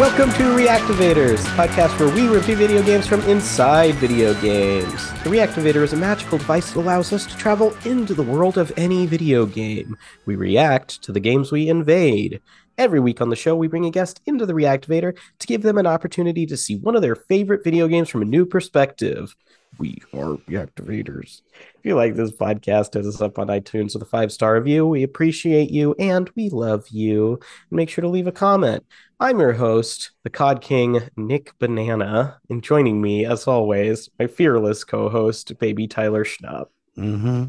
Welcome to Reactivaders, podcast where we review video games from inside video games. The Reactivader is a magical device that allows us to travel into the world of any video game. We react to the games we invade. Every week on the show, we bring a guest into the Reactivader to give them an opportunity to see one of their favorite video games from a new perspective. We are Reactivaders. If you like this podcast, hit us up on iTunes with a five star review. We appreciate you and we love you. Make sure to leave a comment. I'm your host, the COD King, Nick Banana, and joining me, as always, my fearless co-host, Baby Tyler Schnapp. Mm-hmm.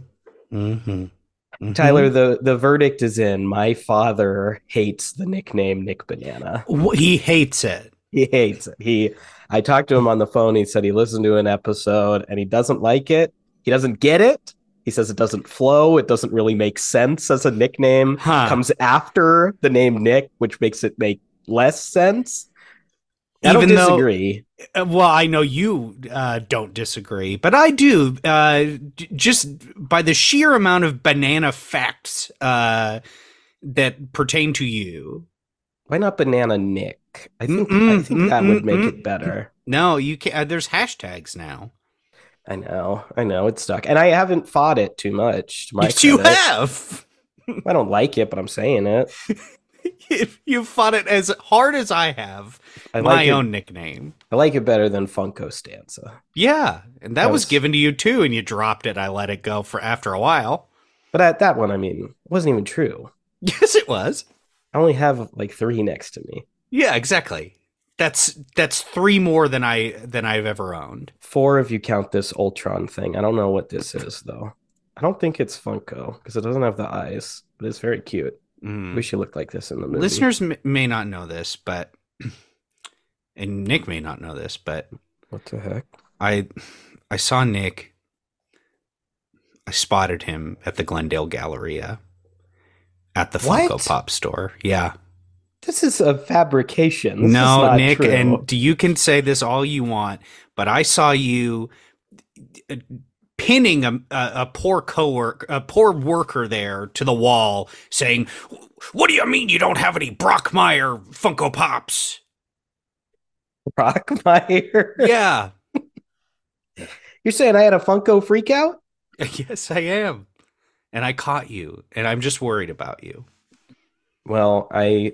Mm-hmm. mm-hmm. Tyler, the the verdict is in. My father hates the nickname Nick Banana. He hates it. He hates it. He I talked to him on the phone. He said he listened to an episode and he doesn't like it. He doesn't get it. He says it doesn't flow. It doesn't really make sense as a nickname. Huh. Comes after the name Nick, which makes it make less sense. I Even don't though- disagree. Uh, Well, I know you uh, don't disagree, but I do. Uh, j- just by the sheer amount of banana facts uh, that pertain to you. Why not Banana Nick? I think I Mm-mm, think that would make mm-mm, it better. No, you can. not There's hashtags now. I know, I know, it's stuck, and I haven't fought it too much. To my yes, you have. I don't like it, but I'm saying it. you fought it as hard as I have. I my it. own nickname. I like it better than Funko Stanza. Yeah, and that, That was was- given to you too, and you dropped it. I let it go for after a while. But at that one, I mean, it wasn't even true. Yes, it was. I only have like three next to me. Yeah, exactly. That's that's three more than I than I've ever owned. Four if you count this Ultron thing. I don't know what this is though. I don't think it's Funko because it doesn't have the eyes, but it's very cute. Mm. Wish you looked like this in the movie. Listeners m- may not know this, but and Nick may not know this, but what the heck? I I saw Nick. I spotted him at the Glendale Galleria at the Funko What? Pop store. Yeah. This is a fabrication. This no, Nick, true. and you can say this all you want, but I saw you pinning a, a, poor coworker, a poor worker there to the wall, saying, "What do you mean you don't have any Brockmeyer Funko Pops?" Brockmeyer. Yeah, You're saying I had a Funko freakout? yes, I am, and I caught you, and I'm just worried about you. Well, I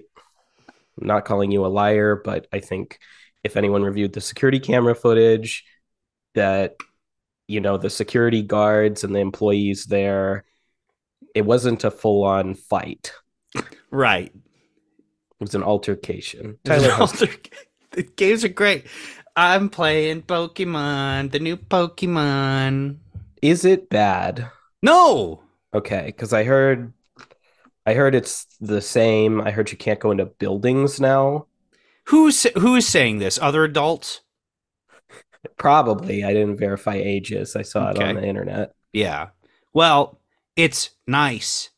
I'm not calling you a liar, but I think if anyone reviewed the security camera footage, that you know the security guards and the employees there, it wasn't a full-on fight. Right. It was an altercation. Tyler, has- the games are great. I'm playing Pokemon, the new Pokemon. is it bad? No, Okay, because I heard, I heard it's the same. I heard you can't go into buildings now. Who's who's saying this? Other adults? Probably. I didn't verify ages. I saw it on the internet. Yeah. Well, it's nice.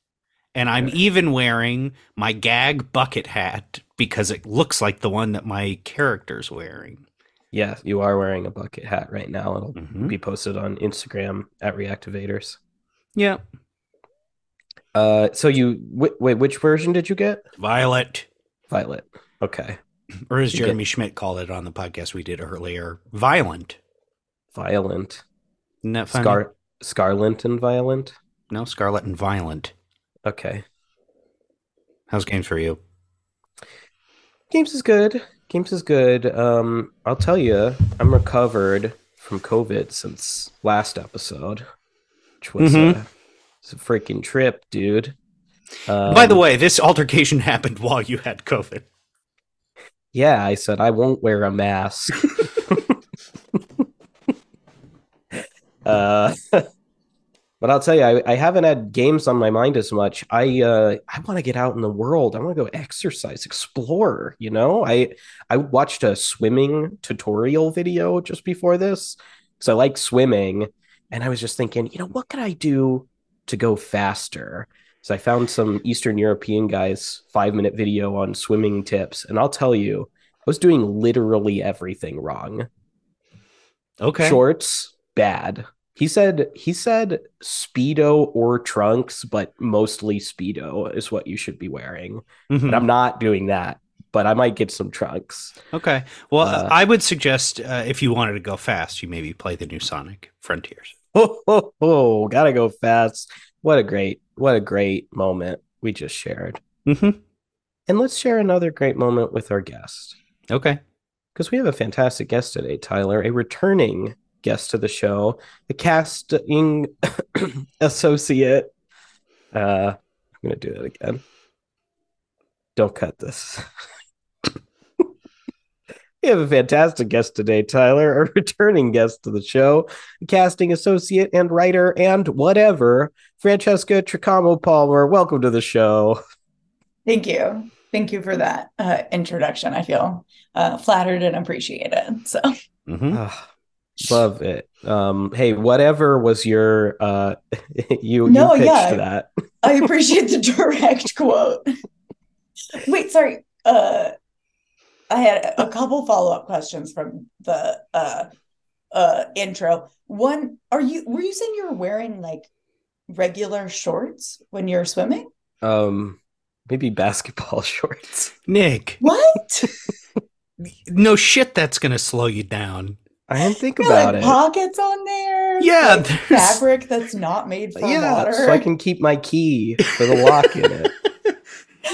And I'm even wearing my gag bucket hat because it looks like the one that my character's wearing. Yeah, you are wearing a bucket hat right now. It'll Mhm. be posted on Instagram at Reactivaders. Yeah. Uh, so you w- wait, which version did you get? Violet. Violet. Okay, Or as Jeremy Schmidt called it on the podcast we did earlier, violent. violent. Isn't that funny? Scar, scarlet and violent. no, Scarlet and Violent. Okay, How's games for you? games is good. Games is good. Um, I'll tell you, I'm recovered from COVID since last episode, which was Mhm. uh, it's a freaking trip, dude. Um, By the way, this altercation happened while you had COVID. Yeah, I said I won't wear a mask. uh, but I'll tell you, I, I haven't had games on my mind as much. I uh, I want to get out in the world. I want to go exercise, explore. You know, I I watched a swimming tutorial video just before this because I like swimming, and I was just thinking, you know, what could I do to go faster? So I found some Eastern European guys five minute video on swimming tips, and I'll tell you, I was doing literally everything wrong. Okay. Shorts, bad. He said he said speedo or trunks, but mostly speedo is what you should be wearing. Mhm. But I'm not doing that. but I might get some trunks. Okay. Well, Uh, I would suggest uh, if you wanted to go fast, you maybe play the new Sonic Frontiers. Oh, oh, oh, gotta go fast. What a great, what a great moment we just shared. Mm-hmm. And let's share another great moment with our guest. Okay. Because we have a fantastic guest today, Tyler, a returning guest to the show, the casting associate. Uh, I'm gonna do that again. Don't cut this. we have a fantastic guest today, Tyler, a returning guest to the show, casting associate and writer and whatever, Francesca Tricamo Palmer. Welcome to the show. Thank you. Thank you for that uh, introduction. I feel uh, flattered and appreciated. So, Mm-hmm. Ah, love it. Um, hey, whatever was your uh you No, you pitched yeah. that. I appreciate the direct quote. Wait, sorry. Uh, I had a couple follow up questions from the uh, uh, intro. One, are you were you saying you were wearing like regular shorts when you're swimming? Um maybe basketball shorts. Nick, What? no shit that's going to slow you down. I didn't think There are, about like it. pockets on there. Yeah, like, fabric that's not made from yeah, water. so I can keep my key for the lock in it.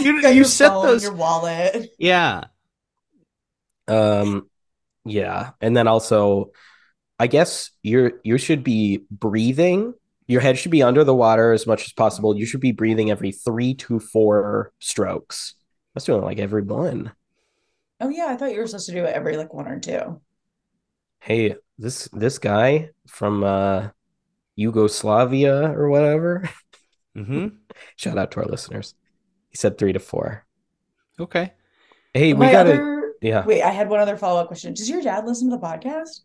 You, You you set phone, those. your wallet. Yeah. Um yeah, and then also I guess you're you should be breathing. Your head should be under the water as much as possible. You should be breathing every 3 to 4 strokes. I was doing like every one. Oh yeah, I thought you were supposed to do it every like one or two. Hey, this this guy from uh Yugoslavia or whatever. Mm-hmm. Shout out to our listeners. He said 3 to 4. Okay. Hey, we My got to other yeah. wait, I had one other follow-up question. Does your dad listen to the podcast?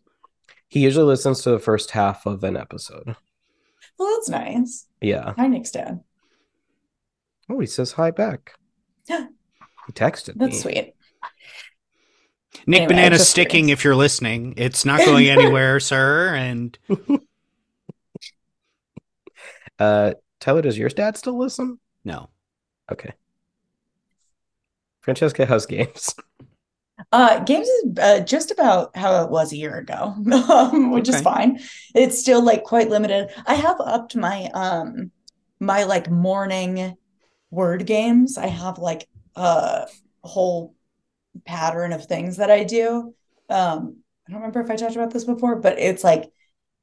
He usually listens to the first half of an episode. Well, that's nice. Yeah. Hi, Nick's dad. Oh, he says hi back. Yeah. He texted That's me. sweet. Nick Anyway, Banana sticking curious. if you're listening. It's not going anywhere, sir. And Uh, Tyler, does your dad still listen? no. Okay. Francesca has games. Uh, games is uh, just about how it was a year ago, um, which is fine. It's still like quite limited. I have upped my um my like morning word games. I have like a whole pattern of things that I do. Um, I don't remember if I talked about this before, but it's like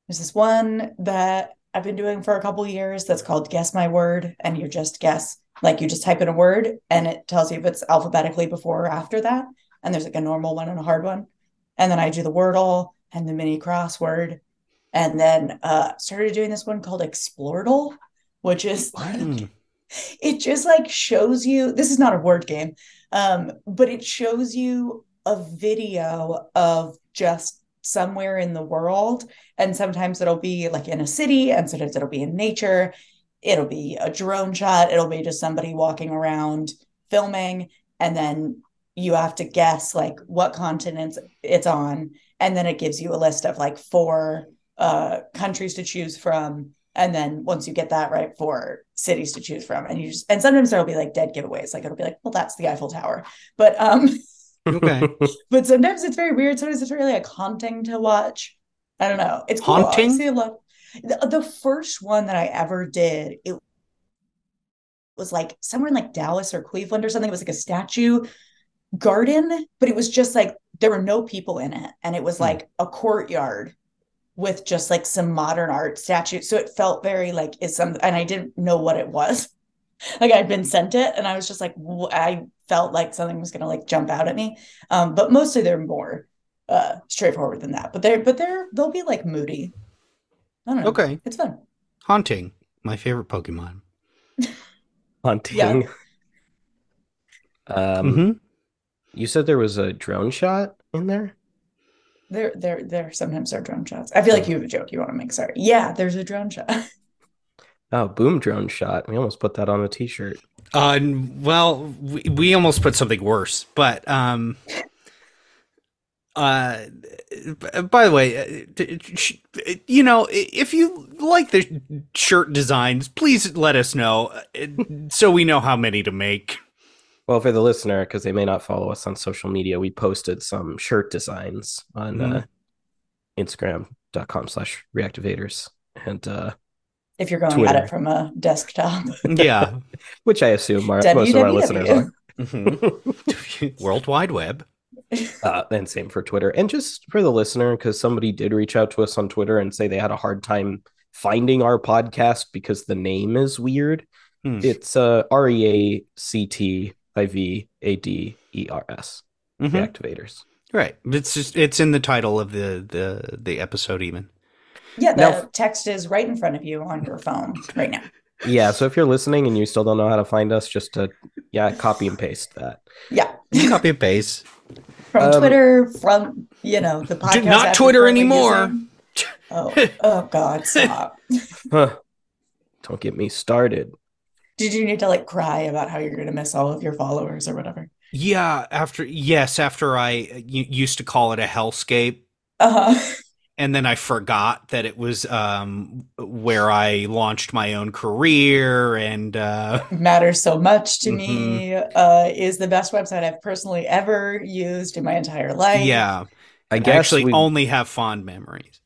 there's this one that I've been doing for a couple years that's called Guess My Word, and you just guess, like you just type in a word and it tells you if it's alphabetically before or after that. And there's like a normal one and a hard one. And then I do the Wordle and the mini crossword. And then uh started doing this one called Explordle, which is Hmm. it just like shows you this is not a word game um but it shows you a video of just somewhere in the world and sometimes it'll be like in a city and sometimes it'll be in nature it'll be a drone shot it'll be just somebody walking around filming and then you have to guess like what continents it's on. And then it gives you a list of like four uh countries to choose from. And then once you get that right four cities to choose from. And you just and sometimes there'll be like dead giveaways. Like it'll be like well that's the eiffel tower. But um Okay. but sometimes it's very weird. Sometimes it's really like haunting to watch. I don't know. It's cool. Haunting? see a lot the, the first one that i ever did it was like somewhere in like dallas or cleveland or something. It was like a statue garden but it was just like there were no people in it and it was Hmm. like a courtyard with just like some modern art statues so it felt very like is some and i didn't know what it was like i'd been sent it and i was just like I felt like something was going to like jump out at me um but mostly they're more uh straightforward than that but they're but they're they'll be like moody i don't know Okay. it's fun Haunting. My favorite Pokemon. Hunting. Yeah. Um, hmm you said there was a drone shot in there? There, there, there. Sometimes there are drone shots. I feel like you have a joke you want to make. Sorry. Yeah, there's a drone shot. Oh, boom drone shot. We almost put that on a t-shirt. Uh, well, we, we almost put something worse, but um, uh, by the way, uh, d- sh- you know, if you like the shirt designs, please let us know uh, so we know how many to make. Well, for the listener, because they may not follow us on social media, we posted some shirt designs on Mhm. uh, Instagram.com slash reactivaders. And uh, If you're going Twitter. at it from a desktop. Yeah. which I assume our, most of our listeners are. Mhm. World Wide Web. Uh, and same for Twitter. And just for the listener, because somebody did reach out to us on Twitter and say they had a hard time finding our podcast because the name is weird. Hmm. It's uh, R E A C T I V A D E R S, Mhm. reactivaders. Right. It's just it's in the title of the the the episode even. Yeah, the Now- text is right in front of you on your phone right now. Yeah, so if you're listening and you still don't know how to find us, just to yeah, copy and paste that. Yeah. Copy and paste. From Um, Twitter, from you know, the podcast. not Twitter anymore. using. Oh, oh God, stop. Huh. Don't get me started. Did you need to like cry about how you're gonna miss all of your followers or whatever? Yeah, after yes, after I u- used to call it a hellscape Uh-huh. and then I forgot that it was um where I launched my own career and uh Matters so much to Mm-hmm. me. Uh is the best website I've personally ever used in my entire life. yeah, I I guess actually we, only have fond memories.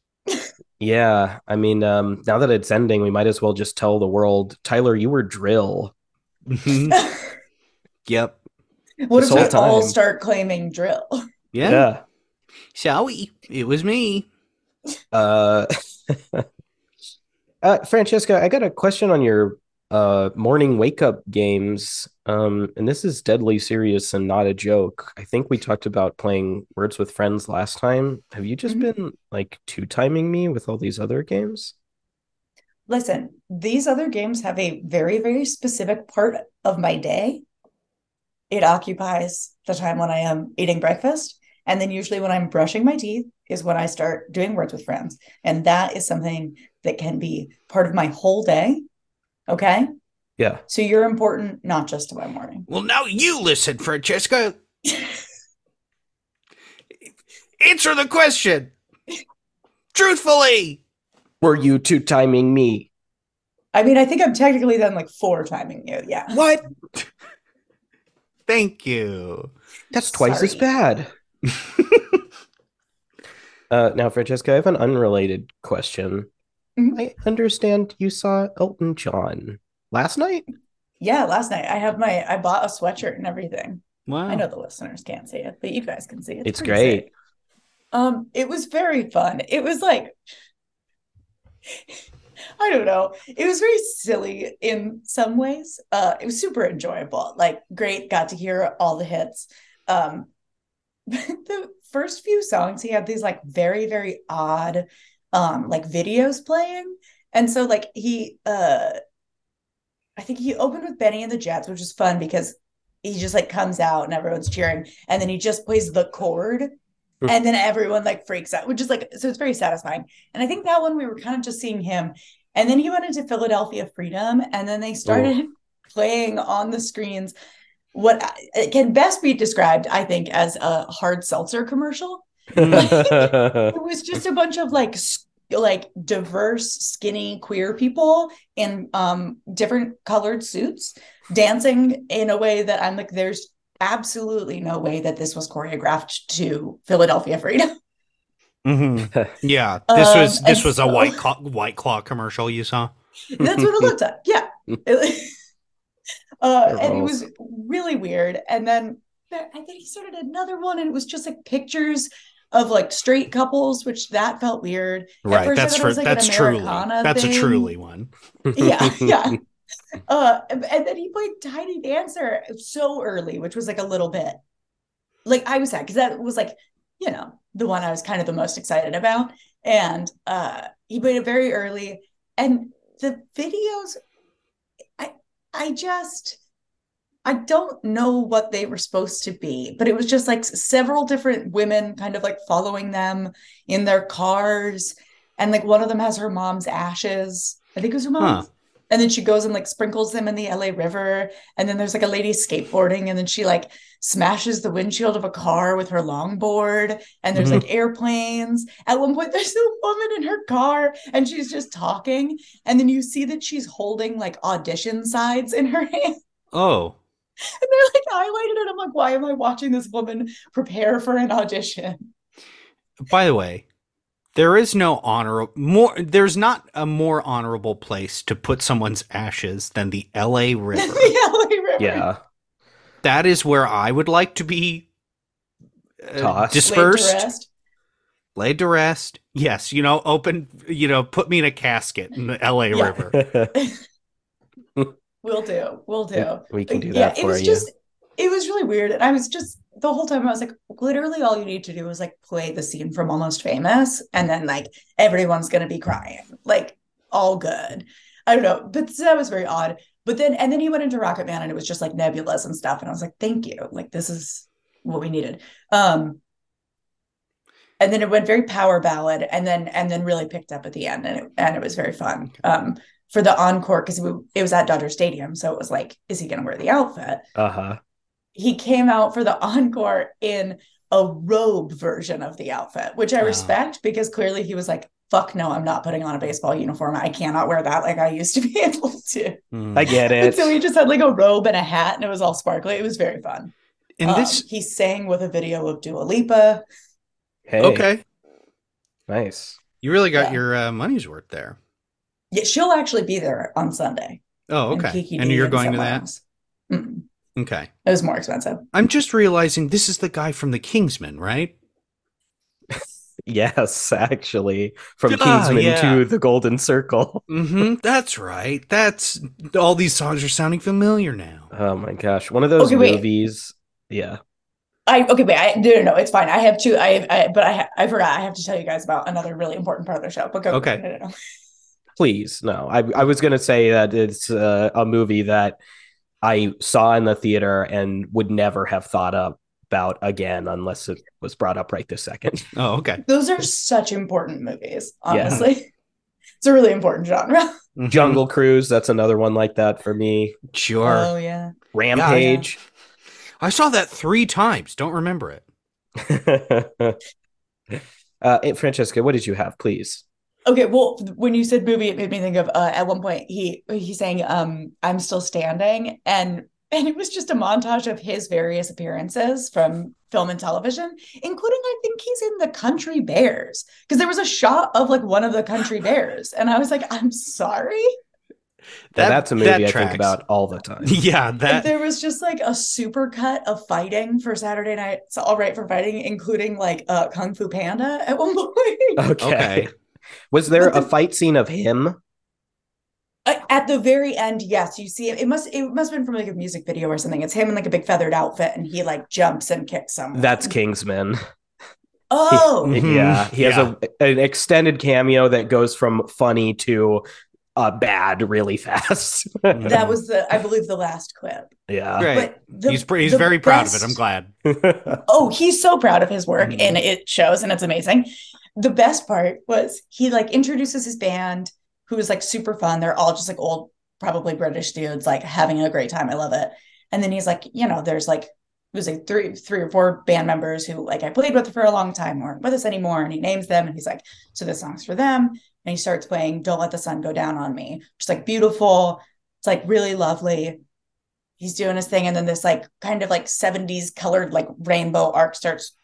Yeah. I mean, um, now that it's ending, we might as well just tell the world, Tyler, you were drill. Mhm. yep. what This if we whole all start claiming drill? Yeah. Shall we? It was me. Uh, uh, Francesca, I got a question on your uh morning wake up games. Um, and this is deadly serious and not a joke. I think we talked about playing Words with Friends last time. Have you just Mhm. been like two timing me with all these other games? Listen, these other games have a very, very specific part of my day. It occupies the time when I am eating breakfast. And then usually when I'm brushing my teeth is when I start doing words with friends. And that is something that can be part of my whole day. Okay. Yeah. So you're important, not just to my morning. Well, now you listen, Francesca. Answer the question. Truthfully. Were you two timing me? I mean, I think I'm technically then like four timing you. Yeah. What? Thank you. That's twice as bad. uh, now, Francesca, I have an unrelated question. Mhm. I understand you saw Elton John last night. Yeah. Last night I have my, I bought a sweatshirt and everything. Wow. I know the listeners can't see it, but you guys can see it. It's pretty great. sick. Um, it was very fun. It was like I don't know. It was very silly in some ways. Uh, it was super enjoyable. Like great, got to hear all the hits. Um, the first few songs, he had these like very, very odd um like videos playing. And so like he uh I think he opened with Benny and the Jets, which is fun because he just like comes out and everyone's cheering, and then he just plays the chord, and then everyone like freaks out, which is like so it's very satisfying. And I think that one we were kind of just seeing him, and then he went into Philadelphia Freedom, and then they started playing on the screens what it can best be described, I think, as a hard seltzer commercial. It was just a bunch of like like diverse skinny queer people in um different colored suits dancing in a way that I'm like there's absolutely no way that this was choreographed to Philadelphia Freedom. Mhm. Yeah. This was Um, this and was a white claw, white claw commercial you saw. That's what it looked like. Yeah. Uh, and it was really weird. And then there- I think he started another one, and it was just like pictures of like straight couples, which that felt weird. Right. That's for was, like, that's truly that's a truly one. Yeah, yeah. Uh, and and then he played Tiny Dancer so early, which was like a little bit like I was sad because that was like, you know, the one I was kind of the most excited about. And uh he played it very early. And the videos, I I just I don't know what they were supposed to be, but it was just like several different women kind of like following them in their cars. And like one of them has her mom's ashes. I think it was her mom's. And then she goes and like sprinkles them in the LA River. And then there's like a lady skateboarding, and then she like smashes the windshield of a car with her longboard. And there's mm-hmm. like airplanes. At one point, there's a woman in her car, and she's just talking. And then you see that she's holding like audition sides in her hand. Oh. And they're like highlighted it. I'm like, why am I watching this woman prepare for an audition? By the way, there is no honor more there's not a more honorable place to put someone's ashes than the LA River. the LA River. Yeah. that is where I would like to be uh, Tossed. Laid to dispersed, laid to rest. Yes, you know, open, you know, put me in a casket in the LA Yeah. River. We'll do. We'll do. we can do that yeah, that it was you. just it was really weird. And I was just the whole time I was like, literally all you need to do is like play the scene from Almost Famous, and then like everyone's gonna be crying. Like all good. I don't know. But that was very odd. But then and then he went into Rocket Man and it was just like nebulas and stuff. And I was like, thank you. Like this is what we needed. Um and then it went very power ballad and then and then really picked up at the end and it, and it was very fun. Um for the encore because it was at Dodger Stadium. So it was like, is he going to wear the outfit? Uh huh. He came out for the encore in a robe version of the outfit, which I Wow. respect because clearly he was like, fuck no, I'm not putting on a baseball uniform. I cannot wear that like I used to be able to. Hmm. I get And it. so he just had like a robe and a hat and it was all sparkly. It was very fun. and Um, this, he sang with a video of Dua Lipa. hey, okay, Nice. you really got Yeah. your uh, money's worth there. Yeah, she'll actually be there on Sunday. Oh, okay. Kiki And you're going to that? Mm-mm. Okay. It was more expensive. I'm just realizing this is the guy from the Kingsman, right? Yes, actually, from Ah, Kingsman yeah. to the Golden Circle. Mm-hmm. That's right. That's all these songs are sounding familiar now. Oh my gosh, one of those Okay, wait. movies. Yeah. I okay, wait. I no, no, no. It's fine. I have two. I, I but I, I forgot. I have to tell you guys about another really important part of the show. But go. Okay. No, no, no. Please, no. I I was gonna say that it's uh, a movie that I saw in the theater and would never have thought up about again unless it was brought up right this second. Oh, okay. Those are such important movies. Yeah. Honestly, it's a really important genre. Mhm. Jungle Cruise, that's another one like that for me. Sure. Oh yeah. Rampage. I saw that three times. Don't remember it. uh, Francesca, what did you have, please? Okay. Well, when you said movie, it made me think of uh, at one point he he sang um "I'm Still Standing" and and it was just a montage of his various appearances from film and television, including I think he's in the Country Bears because there was a shot of like one of the Country Bears, and I was like, I'm sorry. Now, that's a movie that I tracks. think about all the time. Yeah, Like, that. there was just like a super cut of fighting for Saturday night. It's all right for fighting, including like uh Kung Fu Panda at one point. Okay. Okay. Was there But a fight scene of him? Uh, At the very end, yes, you see it. It must it must have been from like a music video or something. It's him in like a big feathered outfit, and he like jumps and kicks someone. That's Kingsman. Oh, Mhm. Yeah, he has Yeah. a an extended cameo that goes from funny to uh, bad really fast. that was the I believe the last clip. yeah. Great. But the, he's pre- he's the very proud of it. I'm glad. Oh, he's so proud of his work, Mhm. and it shows, and it's amazing. The best part was he like introduces his band, who is like super fun. They're all just like old, probably British dudes, like having a great time. I love it. And then he's like, you know, there's like it was like three, three or four band members who like I played with for a long time aren't with us anymore. And he names them, and he's like, so this song's for them. And he starts playing "Don't Let the Sun Go Down on Me," just like beautiful. It's like really lovely he's doing his thing and then this like kind of like 70s colored like rainbow arc starts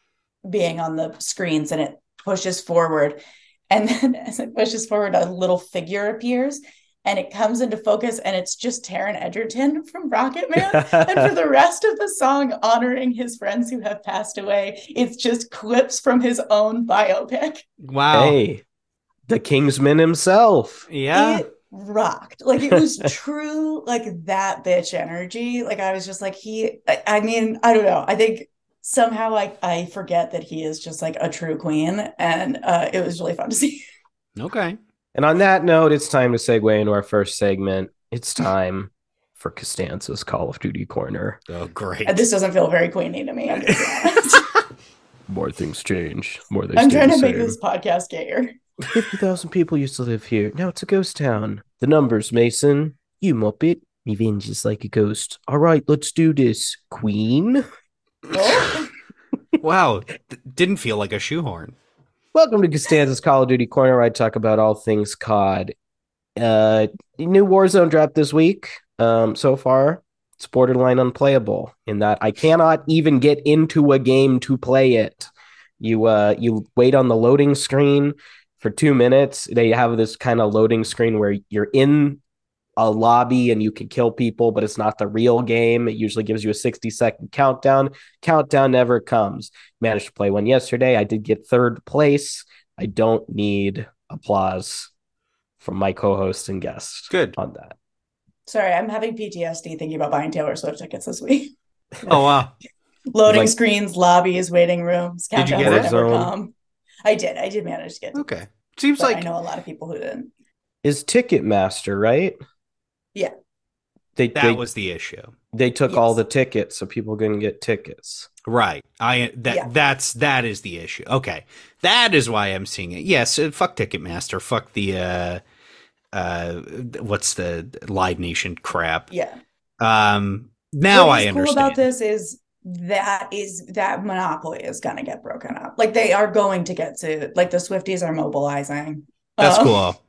being on the screens and it pushes forward and then as it pushes forward a little figure appears and it comes into focus and it's just Taron Egerton from Rocketman and for the rest of the song honoring his friends who have passed away it's just clips from his own biopic Wow. hey, the Kingsman himself. Yeah. it rocked like it was true like that bitch energy like i was just like he I, I mean i don't know i think somehow I, I forget that he is just like a true queen and uh it was really fun to see Okay. And on that note, it's time to segue into our first segment. It's time for Costanza's Call of Duty Corner. Oh, great. and this doesn't feel very queeny to me i'm, gonna be honest. More things change. More they I'm trying to make this podcast gayer 50,000 people used to live here. Now it's a ghost town. The numbers, Mason. You muppet. Revenge is like a ghost. All right, let's do this, Queen. Oh, wow. D- didn't feel like a shoehorn. Welcome to Costanza's Call of Duty Corner, where I talk about all things COD. Uh, new Warzone dropped this week. Um, so far, It's borderline unplayable in that I cannot even get into a game to play it. You uh you wait on the loading screen for 2 minutes. They have this kind of loading screen where you're in a lobby and you can kill people, but it's not the real game. It usually gives you a 60 second countdown. Countdown never comes. Managed to play one yesterday. I did get third place. I don't need applause from my co-host and guest Good. on that. Sorry, I'm having PTSD thinking about buying Taylor Swift tickets this week. Oh wow. Loading Like- screens, lobbies, waiting rooms. Did you countdowns get it? never Zone? come. I did. I did manage to get. to Okay. Seems but like I know a lot of people who didn't. Is Ticketmaster, right? Yeah. They that they, was the issue. they took all the tickets so people couldn't get tickets. Right. I that Yeah. that's that is the issue. Okay. That is why I'm seeing it. Yes, uh, fuck Ticketmaster, fuck the uh uh what's the Live Nation crap. Yeah. Um now What I is understand. Cool about this is that is that monopoly is gonna get broken up. Like they are going to get to like the Swifties are mobilizing. That's Um, cool.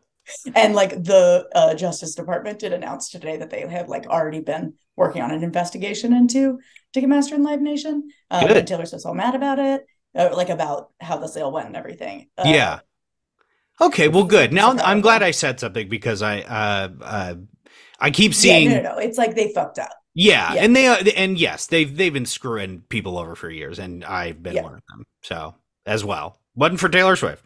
And like the uh, Justice Department did announce today that they have like already been working on an investigation into Ticketmaster and Live Nation. Um, Good. and Taylor Swift's all mad about it, uh, like about how the sale went and everything. Uh, yeah. Okay, well good. Now I'm glad. I said something because I uh uh I keep Yeah, seeing no, no, no. It's like they fucked up. Yeah, Yeah. and they uh, and yes, they've they've been screwing people over for years, and I've been Yeah. one of them. So as well, wasn't for Taylor Swift.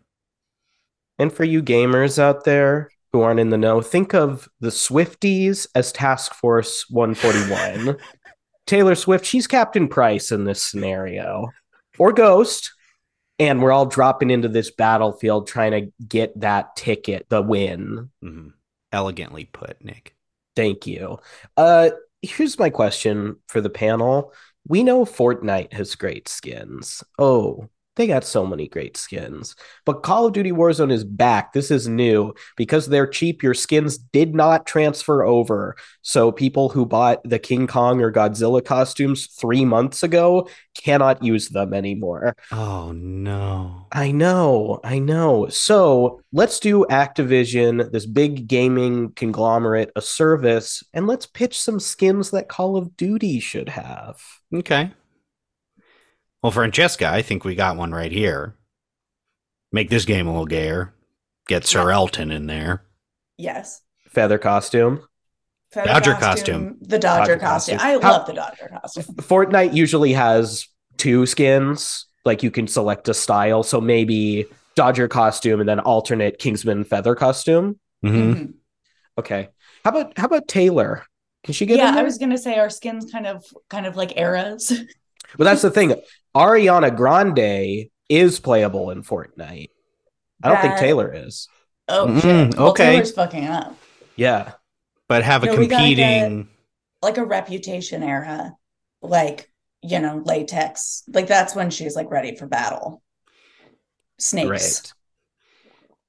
And for you gamers out there who aren't in the know, think of the Swifties as Task Force 141. Taylor Swift, she's Captain Price in this scenario, or Ghost. And we're all dropping into this battlefield trying to get that ticket, the win. hmm Elegantly put, Nick. Thank you. Uh, here's my question for the panel. We know Fortnite has great skins. Oh, they got so many great skins. But Call of Duty Warzone is back. This is new. Because they're cheap, your skins did not transfer over. So people who bought the King Kong or Godzilla costumes three months ago cannot use them anymore. Oh no. I know, I know. So let's do Activision, this big gaming conglomerate, a service, and let's pitch some skins that Call of Duty should have. Okay. Well, Francesca, I think we got one right here. Make this game a little gayer. Get Sir Elton in there. Yes. Feather costume. Feather Dodger costume. The Dodger, Dodger costume. costume. I How- love the Dodger costume. Fortnite usually has two skins, like you can select a style. So maybe Dodger costume and then alternate Kingsman feather costume. hmm Mhm. Okay. How about how about Taylor? Can she get Yeah, in there? I was gonna say our skins kind of kind of like eras. But that's the thing. Ariana Grande is playable in Fortnite. I don't think Taylor is. Oh Mm, shit. Well, okay. Taylor's fucking up. Yeah. But have a No, we gotta competing. Like a reputation era, like you know, latex. Like that's when she's like ready for battle. Snakes. Right.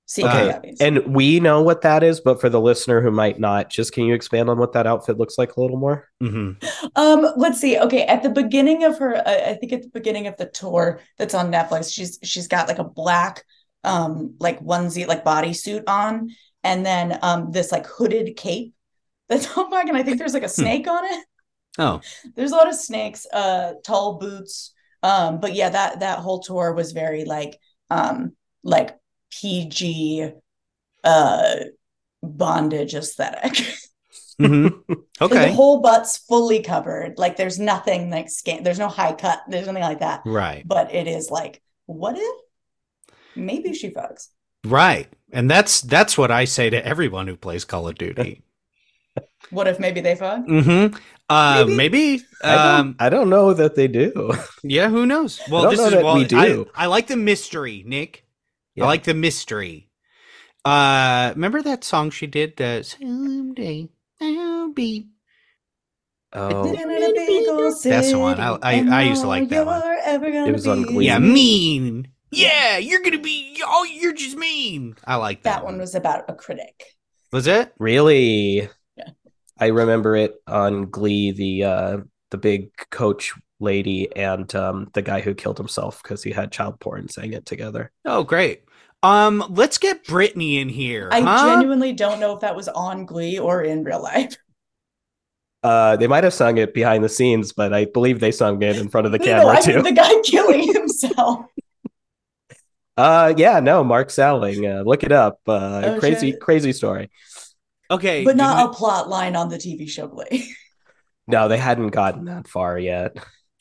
Secret Okay, puppies. And we know what that is, but for the listener who might not, just can you expand on what that outfit looks like a little more? Mm-hmm. Um, let's see. Okay, at the beginning of her, I, I think at the beginning of the tour that's on Netflix, she's she's got like a black, um, like onesie, like bodysuit on, and then um this like hooded cape that's on back, and I think there's like a snake on it. Oh, There's a lot of snakes, uh, tall boots. Um, but yeah, that that whole tour was very like um like PG uh bondage aesthetic. Mhm. the okay. whole butt's fully covered. Like there's nothing like scan. There's no high cut. There's nothing like that. Right. But it is like, what if? Maybe she fucks. Right. And that's that's what I say to everyone who plays Call of Duty. What if maybe they fuck? mm-hmm. Uh, Maybe. maybe. I, don't, Um, I don't know that they do. yeah, who knows? Well, don't this know is that well, we do. I, I like the mystery, Nick. Yeah. I like the mystery. Uh, remember that song she did? Uh, Someday I'll be. Oh, That's the one. I- I- I used to like that one. It was on Glee. Yeah, mean. Yeah, you're gonna be. Oh, you're just mean. I like that. That one was about a critic. Was it? really? Yeah. I remember it on Glee, the uh the big coach lady and um the guy who killed himself because he had child porn sang it together. Oh, great. Um, let's get Brittany in here. I huh? genuinely don't know if that was on Glee or in real life. Uh, they might have sung it behind the scenes, but I believe they sung it in front of the No, no, camera I too. the guy killing himself. Uh, yeah, no, Mark Salling. Uh, look it up. Uh, Oh, crazy, shit. crazy story. Okay, but not didn't- a plot line on the TV show Glee. No, they hadn't gotten that far yet.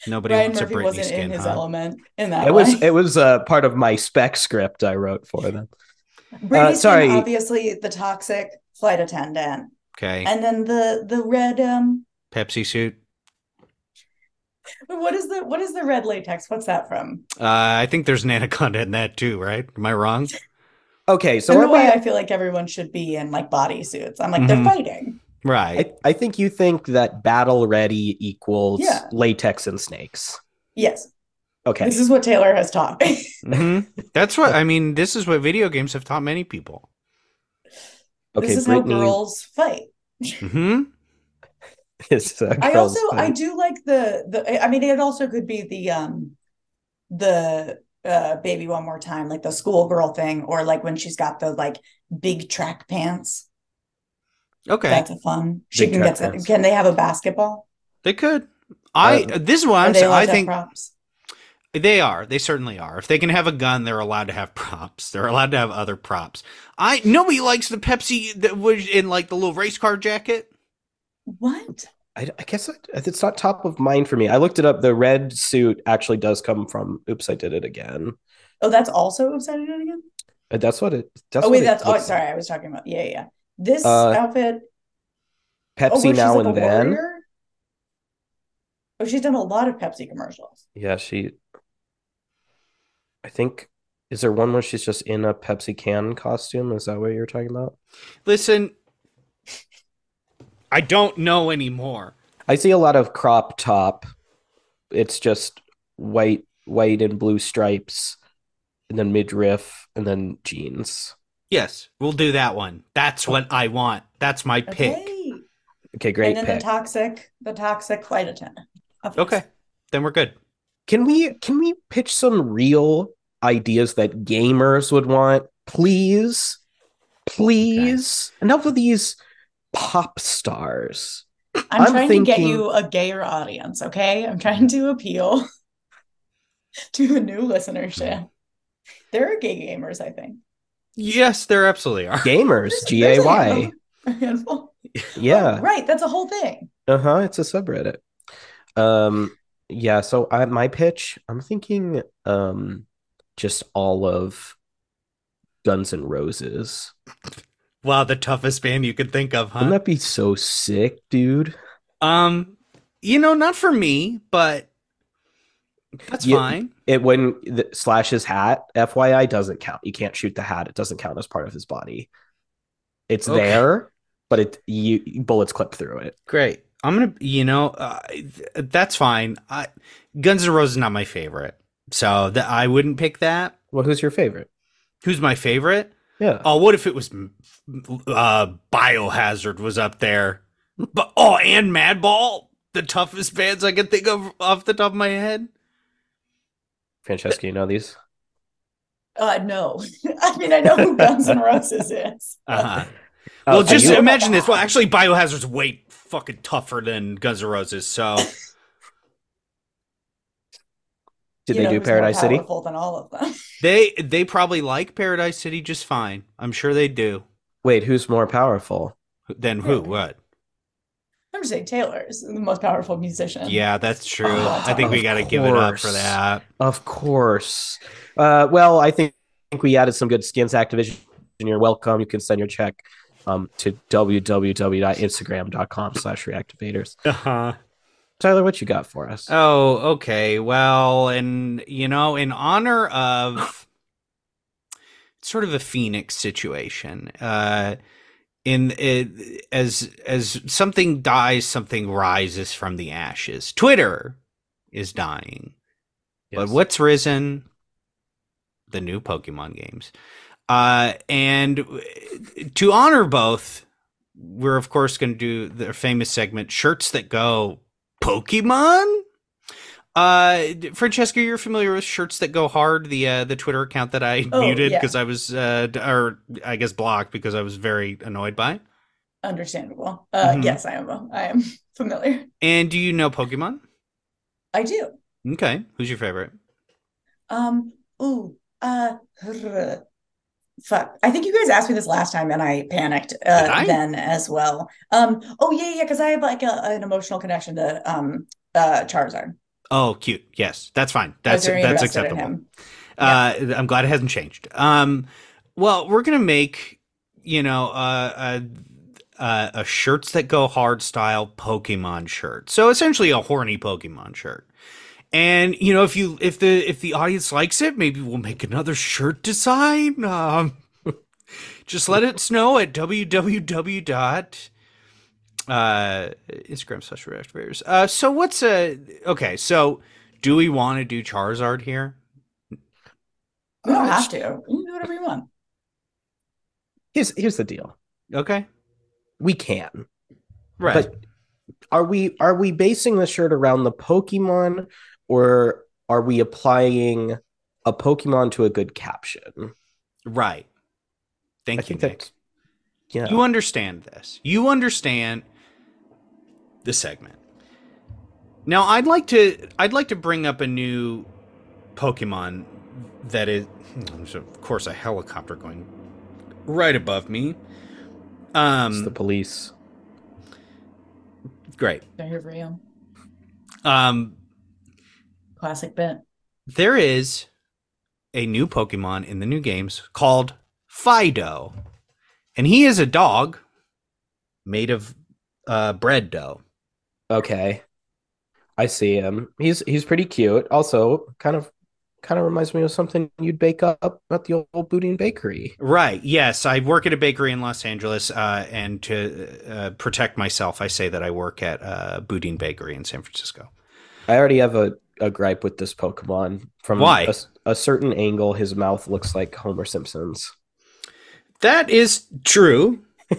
Nobody Ryan wants a Murphy Britney wasn't skin, in his huh? element in that. It was it was uh, part of my spec script I wrote for them. Britney Skin, sorry. obviously the toxic flight attendant, Okay, and then the the red um. Pepsi suit. What is the what is the red latex? What's that from? Uh, I think there's an anaconda in that too, right? Am I wrong? Okay, so in are the way I feel like everyone should be in like bodysuits. I'm like Mhm. they're fighting. Right. I, I think you think that battle ready equals Yeah. latex and snakes. Yes, Okay. this is what Taylor has taught me. hmm That's what I mean. This is what video games have taught many people. Okay, this is how girls fight. hmm is uh, I girls also I do like the the I mean it also could be the um the uh baby one more time like the schoolgirl thing or like when she's got the like big track pants Okay, that's a fun she Big can get pants. can they have a basketball they could. I Uh, this is what I'm saying. I think props they are. They certainly are. If they can have a gun, they're allowed to have props. They're allowed to have other props. I nobody likes the Pepsi that was in like the little race car jacket. what I, I guess it- it's not top of mind for me. I looked it up. The red suit actually does come from Oops, I Did It Again. oh that's also upside down again Uh, That's what it. That's oh wait it that's oh sorry like. I was talking about yeah yeah, yeah this Uh, outfit oh Pepsi where she's now like and a then. warrior oh she's done a lot of Pepsi commercials Yeah, she. I think. Is there one where she's just in a Pepsi can costume? Is that what you're talking about? Listen, I don't know anymore. I see a lot of crop top. It's just white, white and blue stripes, and then midriff, and then jeans. Yes, we'll do that one. That's what I want. That's my pick. okay Okay, great and then pick. the toxic the toxic flight attendant obviously. Okay, then we're good. Can we can we pitch some real ideas that gamers would want, please? Please. Enough of these pop stars. I'm, I'm trying to get you a gayer audience, okay? I'm trying to appeal to a new listenership. There are gay gamers, I think. Yes, there absolutely are. Gamers, There's- G there's A a Y. handful- a handful. Yeah. Oh, right, that's a whole thing. Uh-huh, it's a subreddit. Um yeah, so I, my pitch, I'm thinking um just all of Guns N' Roses. Wow, the toughest band you could think of, huh? Wouldn't that be so sick, dude? Um, you know, not for me, but that's You- fine. It when the, Slash's hat, FYI, doesn't count. You can't shoot the hat. It doesn't count as part of his body. It's Okay. there, but it you bullets clip through it. Great. I'm gonna, you know, uh, that's fine. I, Guns N' Roses is not my favorite, so that I wouldn't pick that. Well, who's your favorite? Who's my favorite? Yeah. Oh, what if it was uh, Biohazard was up there? But oh, and Madball, the toughest bands I can think of off the top of my head. Francesca, you know these? Uh no. I mean I know who Guns N' Roses is. Uh-huh. Oh, well, are just you- imagine this. Well, actually, Biohazard's way fucking tougher than Guns N' Roses. So did You they know do Paradise City? powerful than all of them. they they probably like Paradise City just fine. I'm sure they do. Wait, who's more powerful? Then who? Really? What? I'm just saying Taylor is the most powerful musician. Yeah, that's true. Oh, I think we got to give it up for that. Of course. Uh, well, I think, I think we added some good skins. Activision, you're welcome. You can send your check um, to www.instagram.com slash reactivaders. Uh-huh. Tyler, what you got for us? Oh, okay. Well, and you know, in honor of sort of a phoenix situation, uh in it, as as something dies, something rises from the ashes. Twitter is dying. But what's risen? The new Pokemon games. Uh, and to honor both, we're of course going to do the famous segment "Shirts That Go Pokemon." Uh, Francesca, you're familiar with "Shirts That Go Hard," the uh, the Twitter account that I Oh, muted yeah. because I was, uh, or I guess blocked because I was very annoyed by. understandable. Uh, Mhm. Yes, I am. I am familiar. And do you know Pokemon? I do. Okay. Who's your favorite? Um. Ooh. Uh. Fuck. I think you guys asked me this last time, and I panicked uh, I? then as well. Um. Oh yeah, yeah. Because I have like a, an emotional connection to um uh Charizard. Oh, cute. Yes, that's fine. That's that's acceptable. Uh, I'm glad it hasn't changed. Um, well, we're gonna make you know uh, a, a a shirts that go hard style Pokemon shirt. So essentially a horny Pokemon shirt. And you know if you if the if the audience likes it, maybe we'll make another shirt design. Um, just let us know at www dot uh Instagram slash reactivaders. Uh, so what's a okay? So do we want to do Charizard here? You don't Uh, have to. You can do whatever you want. Here's here's the deal. Okay. We can. Right. But are we are we basing the shirt around the Pokemon or are we applying a Pokemon to a good caption? right. Thank I you, think Nick. that yeah. You understand this. You understand the segment. Now, I'd like to I'd like to bring up a new Pokemon that is of course a helicopter going right above me. it's Um the police. great. They're here for you. Um Classic bit. there is a new Pokemon in the new games called Fidough. And he is a dog made of uh, bread dough. Okay. I see him. He's he's pretty cute. Also, kind of kind of reminds me of something you'd bake up at the old Boudin Bakery. Right. Yes. I work at a bakery in Los Angeles. Uh, and to uh, protect myself, I say that I work at uh, Boudin Bakery in San Francisco. I already have a, a gripe with this Pokemon. From Why? A, a certain angle, his mouth looks like Homer Simpson's. That is true.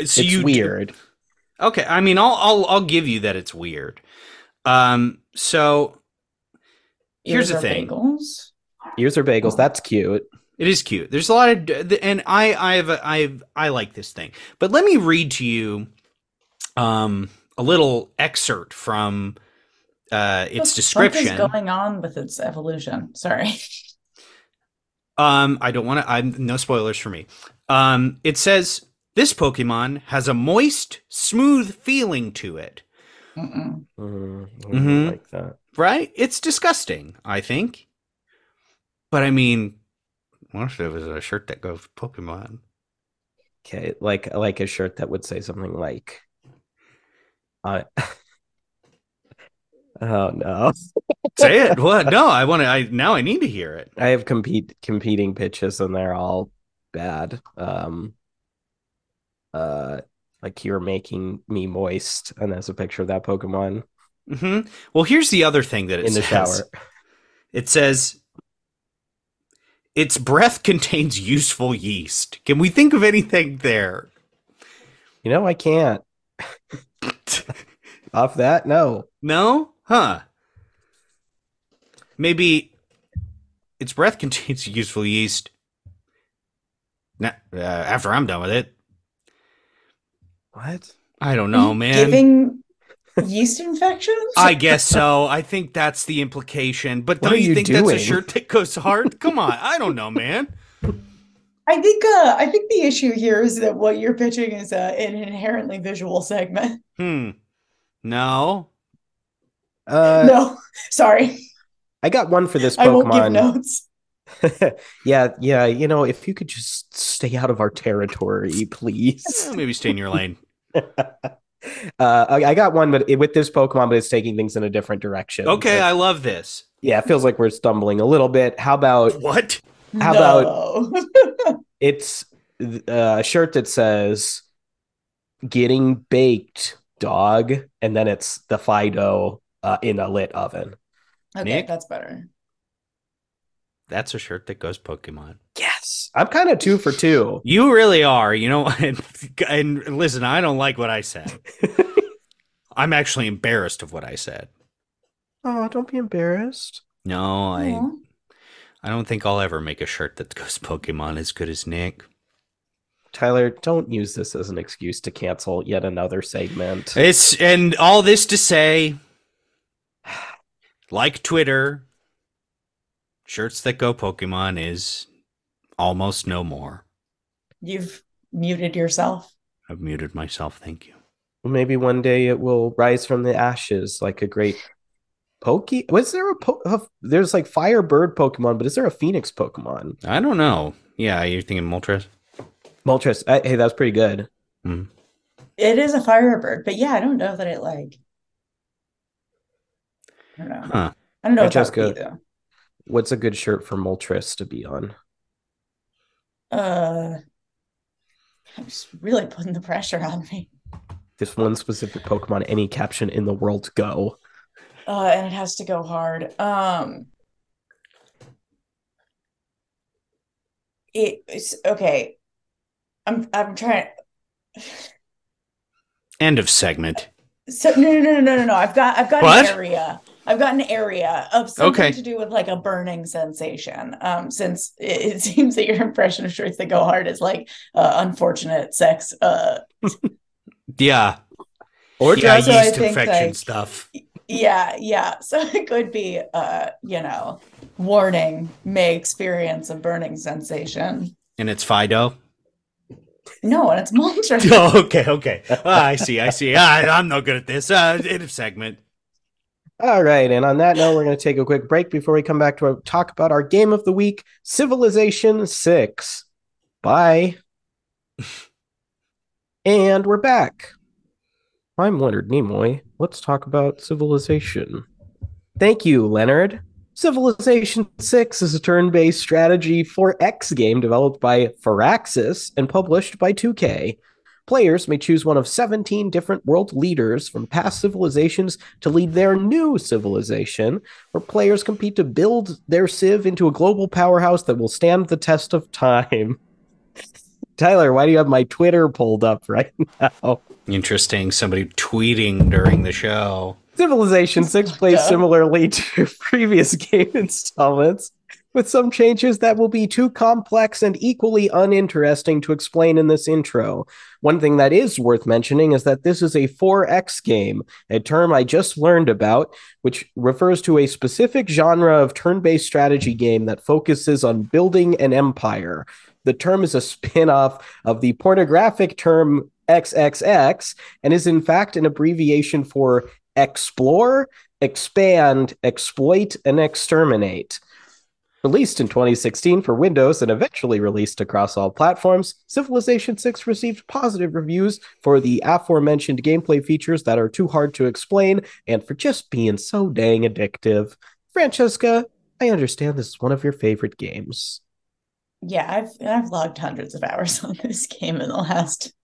So it's you weird. Okay, I mean, I'll I'll I'll give you that it's weird. Um, so here's Ears the are thing: Bagels. Ears are bagels. That's cute. it is cute. There's a lot of, and I I have a, I have, I like this thing. But let me read to you, um, a little excerpt from uh its What description. is going on with its evolution? Sorry. Um, I don't want to. I'm no spoilers for me. Um, it says this Pokemon has a moist, smooth feeling to it. Mm-mm. Mm-hmm. like that. Right? It's disgusting. I think. But I mean, what if it was a shirt that goes Pokemon? Okay, like like a shirt that would say something like, uh, "Oh no." Say it. What? No, I want to. I now I need to hear it. I have compete competing pitches and they're all bad. Um uh like you're making me moist and there's a picture of that Pokemon hmm Well, here's the other thing that it in the says. shower. It says its breath contains useful yeast. Can we think of anything there? You know, I can't. Off that, no. No? Huh. Maybe its breath contains useful yeast. Now, uh, after I'm done with it, What? I don't know, man. Giving yeast infections? I guess so. I think that's the implication. But What don't you you think that's a doing? shirt that goes hard? Come on, I don't know, man. I think uh I think the issue here is that what you're pitching is uh, an inherently visual segment. Hmm. No. Uh no, sorry. I got one for this I won't give Pokemon. notes. yeah, yeah, you know, if you could just stay out of our territory, please. Eh, Maybe stay in your lane. uh I, I got one but it, with this Pokemon but it's taking things in a different direction. Okay, It- I love this. yeah, it feels like we're stumbling a little bit. How about What? How no. it's uh, a shirt that says getting baked dog and then it's the Fidough uh, in a lit oven okay, Nick? that's better. That's a shirt that goes Pokemon. yes i'm kind of two for two You really are. You know, and, and listen, I don't like what I said. I'm actually embarrassed of what I said. oh don't be embarrassed No, I Aw. I don't think I'll ever make a shirt that goes Pokemon as good as Nick. Tyler, don't use this as an excuse to cancel yet another segment. It's and all this to say, like Twitter, shirts that go Pokemon is almost no more. You've muted yourself. I've muted myself. Thank you. Maybe one day it will rise from the ashes like a great Pokey. Was there a, po- a there's like Firebird Pokemon, but is there a Phoenix Pokemon? I don't know. Yeah, you're thinking Moltres? Moltres. I, hey, that's pretty good. Hmm. It is a Firebird, but yeah, I don't know that it like. I don't know. Huh. I don't know what that Francesca. Would be though. What's a good shirt for Moltres to be on? Uh, I'm just really putting the pressure on me. This one specific Pokemon, any caption in the world, go. Uh, and it has to go hard. Um, it- it's okay. I'm I'm trying. End of segment. So no no no no no no. I've got I've got What? an area. I've got an area of something Okay. to do with like a burning sensation. Um, since it, it seems that your impression of shirts that go hard is like uh, unfortunate sex. Uh, Yeah. Or yeah, just so I yeast think, infection like- stuff. yeah yeah. So it could be uh, you know, warning may experience a burning sensation. And it's Fidough. No, and it's Moltres. oh, okay, okay. Ah, I see, I see. Ah, I'm no good at this. Uh, end of segment. All right, and on that note, we're going to take a quick break before we come back to our, talk about our game of the week, Civilization Six. Bye. and we're back. I'm Leonard Nimoy. Let's talk about Civilization. Thank you, Leonard. Civilization 6 is a turn based strategy 4X game developed by Firaxis and published by 2K. Players may choose one of 17 different world leaders from past civilizations to lead their new civilization, where players compete to build their civ into a global powerhouse that will stand the test of time. Tyler, why do you have my Twitter pulled up right now? Interesting. Somebody tweeting during the show. Civilization 6 plays Yeah. similarly to previous game installments, with some changes that will be too complex and equally uninteresting to explain in this intro. One thing that is worth mentioning is that this is a 4X game, a term I just learned about, which refers to a specific genre of turn based strategy game that focuses on building an empire. The term is a spin off of the pornographic term XXX and is in fact an abbreviation for explore, expand, exploit, and exterminate. Released in 2016 for Windows and eventually released across all platforms, Civilization 6 received positive reviews for the aforementioned gameplay features that are too hard to explain and for just being so dang addictive. Francesca, I understand this is one of your favorite games. Yeah, I've I've logged hundreds of hours on this game in the last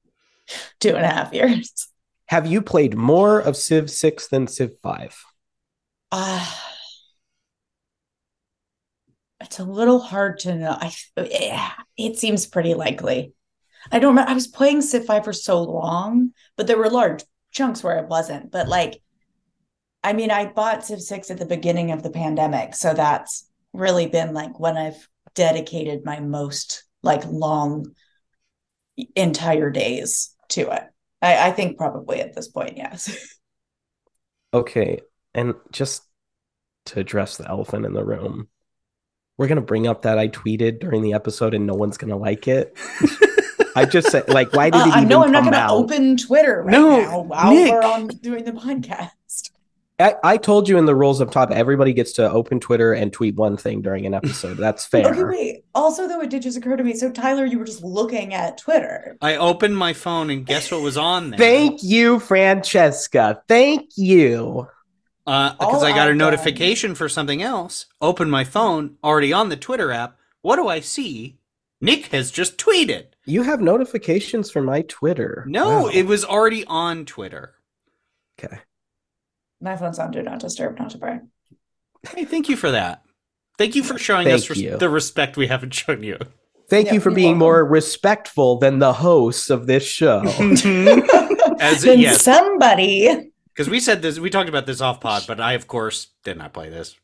two and a half years. Have you played more of Civ 6 than Civ 5? Uh, it's a little hard to know. I it seems pretty likely. I don't remember. I was playing Civ 5 for so long, but there were large chunks where it wasn't. But like, I mean, I bought Civ 6 at the beginning of the pandemic, so that's really been like when I've dedicated my most like long entire days to it. I, I think probably at this point, yes. Okay, and just to address the elephant in the room, we're gonna bring up that I tweeted during the episode, and no one's gonna like it. I just said, like, why did Uh, it I even know I'm not going to out? open Twitter right No, now while Nick. we're on doing the podcast. I, I told you in the rules up top, everybody gets to open Twitter and tweet one thing during an episode. That's fair. Okay, wait. Also, though, it did just occur to me. So, Tyler, you were just looking at Twitter. I opened my phone and guess what was on there? Thank you, Francesca. Thank you. Uh, because All I got a I've done- notification for something else. Open my phone, already on the Twitter app. What do I see? Nick has just tweeted. You have notifications for my Twitter. No, Wow. it was already on Twitter. okay. My phone's on Do Not Disturb, not to brag. Hey, thank you for that. Thank you for showing Thank us res- the respect we haven't shown you. Thank Yeah, you for being welcome. more respectful than the hosts of this show. As then yes, somebody. Because we said this, we talked about this off pod, but I of course did not play this.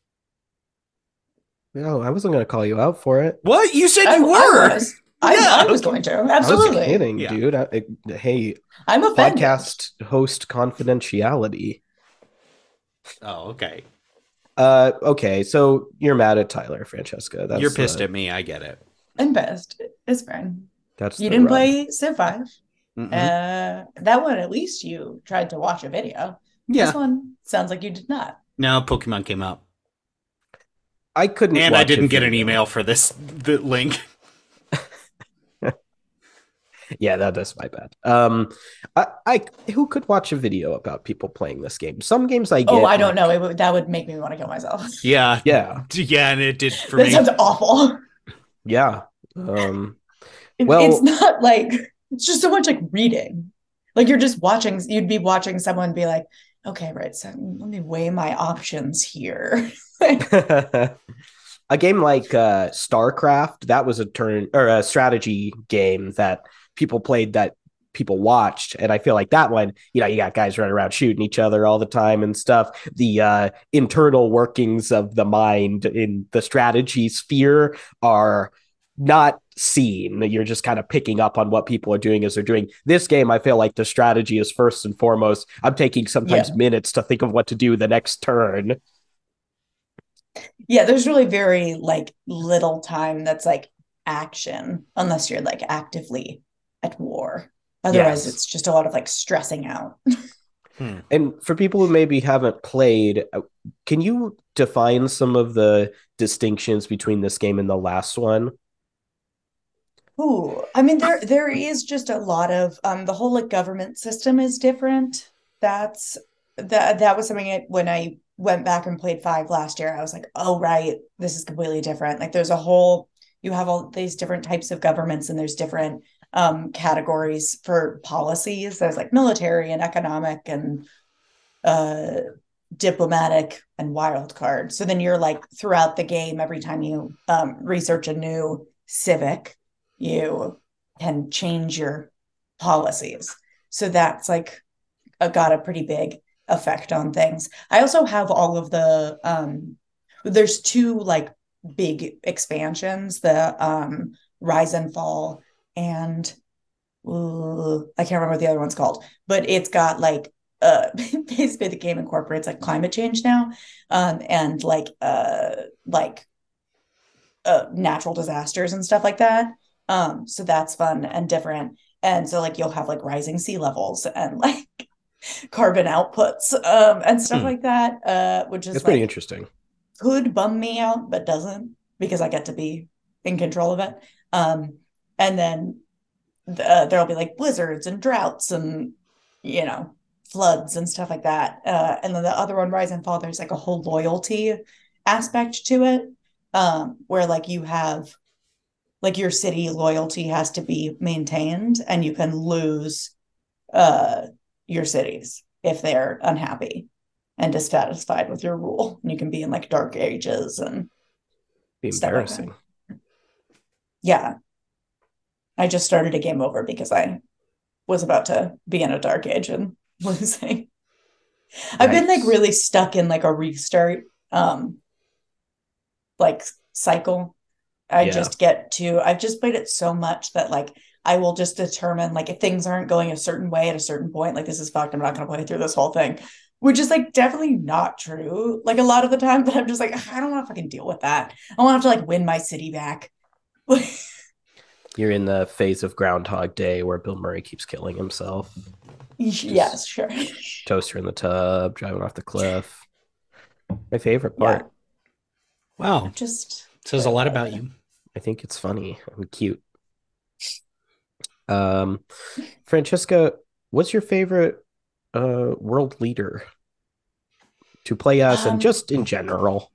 no, I wasn't going to call you out for it. What you said I, you I were? was. I, Yeah, I was going to. I was Absolutely. kidding, Yeah. dude. I, I- hey, I'm a podcast host confidentiality. Oh, okay. Uh, okay, so you're mad at Tyler, Francesca. That's You're pissed uh, at me. I get it. I'm pissed. It's fine. That's You didn't rub. play Civ 5. Mhm. Uh, that one, at least you tried to watch a video. This yeah. one sounds like you did not. No, Pokemon came up, I couldn't. and I watch a didn't get an email for this the link. Yeah, that is my bad. Um, I, I who could watch a video about people playing this game? Some games I get. Oh, I don't like- know. It would, that would make me want to kill myself. Yeah, Yeah, yeah, and it did for that me. sounds awful. yeah. Um, It- Well- it's not like it's just so much like reading. Like you're just watching. You'd be watching someone be like, "Okay, right. So let me weigh my options here." a game like uh, StarCraft, that was a turn or a strategy game that people played that people watched. And I feel like that one, you know, you got guys running around shooting each other all the time and stuff. The uh, internal workings of the mind in the strategy sphere are not seen. You're just kind of picking up on what people are doing as they're doing. This game, I feel like the strategy is first and foremost. I'm taking sometimes Yeah. minutes to think of what to do the next turn. yeah, there's really very like little time that's like action unless you're like actively at war. Otherwise, Yes. it's just a lot of like stressing out. And for people who maybe haven't played, uh, can you define some of the distinctions between this game and the last one? Ooh, I mean there there is just a lot of um the whole like government system is different. That's that that was something when I went back and played five last year, I was like, oh right, this is completely different. Like there's a whole you have all these different types of governments and there's different um categories for policies. There's like military and economic and uh diplomatic and wild card. So then you're like throughout the game, every time you um research a new civic you can change your policies. So that's like a, got a pretty big effect on things. I also have all of the um there's two like big expansions, the um Rise and Fall and I can't remember what the other one's called, but it's got like uh basically the game incorporates like climate change now um and like uh like uh natural disasters and stuff like that um, so that's fun and different. And so like you'll have like rising sea levels and like carbon outputs um and stuff Hmm. like that. Uh which is It's pretty like interesting. could bum me out, but doesn't because I get to be in control of it. Um and then uh, there'll be like blizzards and droughts and you know floods and stuff like that. Uh and then the other one, Rise and Fall, there's like a whole loyalty aspect to it. Um, where like you have like your city loyalty has to be maintained and you can lose uh your cities if they're unhappy and dissatisfied with your rule. And you can be in like dark ages and Be stuff like embarrassing. yeah. I just started a game over because i was about to be in a dark age and losing. I've been like really stuck in like a restart um like cycle i Yeah. just get to i've just played it so much that like i will just determine like if things aren't going a certain way at a certain point like this is fucked i'm not going to play through this whole thing which is like definitely not true like a lot of the time but i'm just like i don't want to fucking deal with that i want to have to like win my city back You're in the phase of Groundhog Day where Bill Murray keeps killing himself. yes sure Toaster in the tub, driving off the cliff. My favorite Yeah. part. Wow, just says a lot about you. I think it's funny and cute. Um, Francesca, what's your favorite uh world leader to play us, Um, and just in general?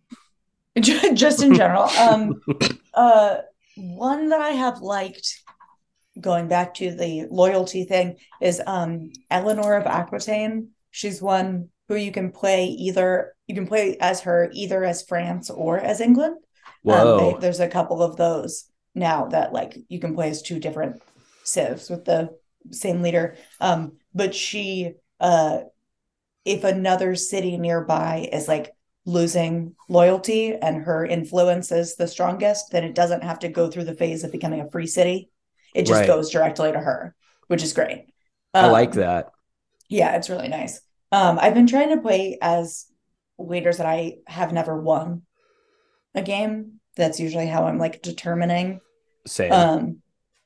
Just in general um uh one that i have liked going back to the loyalty thing is um eleanor of aquitaine she's one who you can play either you can play as her either as france or as england um, they- there's a couple of those now that like you can play as two different civs with the same leader um but she uh if another city nearby is like losing loyalty and her influence is the strongest then it doesn't have to go through the phase of becoming a free city It just Right. goes directly to her, which is great. I like Um, that. Yeah, it's really nice. Um, I've been trying to play as waiters that I have never won a game. That's usually how I'm like determining. Same. Um,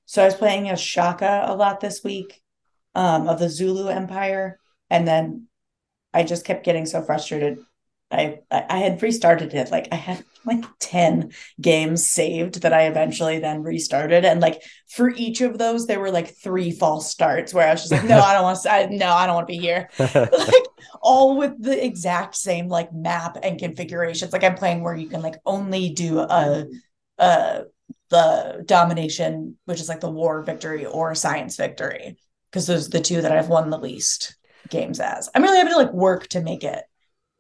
so I was playing as Shaka a lot this week, um, of the Zulu Empire, and then I just kept getting so frustrated. I I I had restarted it like I had like 10 games saved that I eventually then restarted. And like for each of those, there were like three false starts where I was just like, no, I don't want to, I, no, I don't want to be here. like all with the exact same like map and configurations. Like I'm playing where you can like only do a uh the domination, which is like the war victory or science victory, because those are the two that I've won the least games as. I'm really having to like work to make it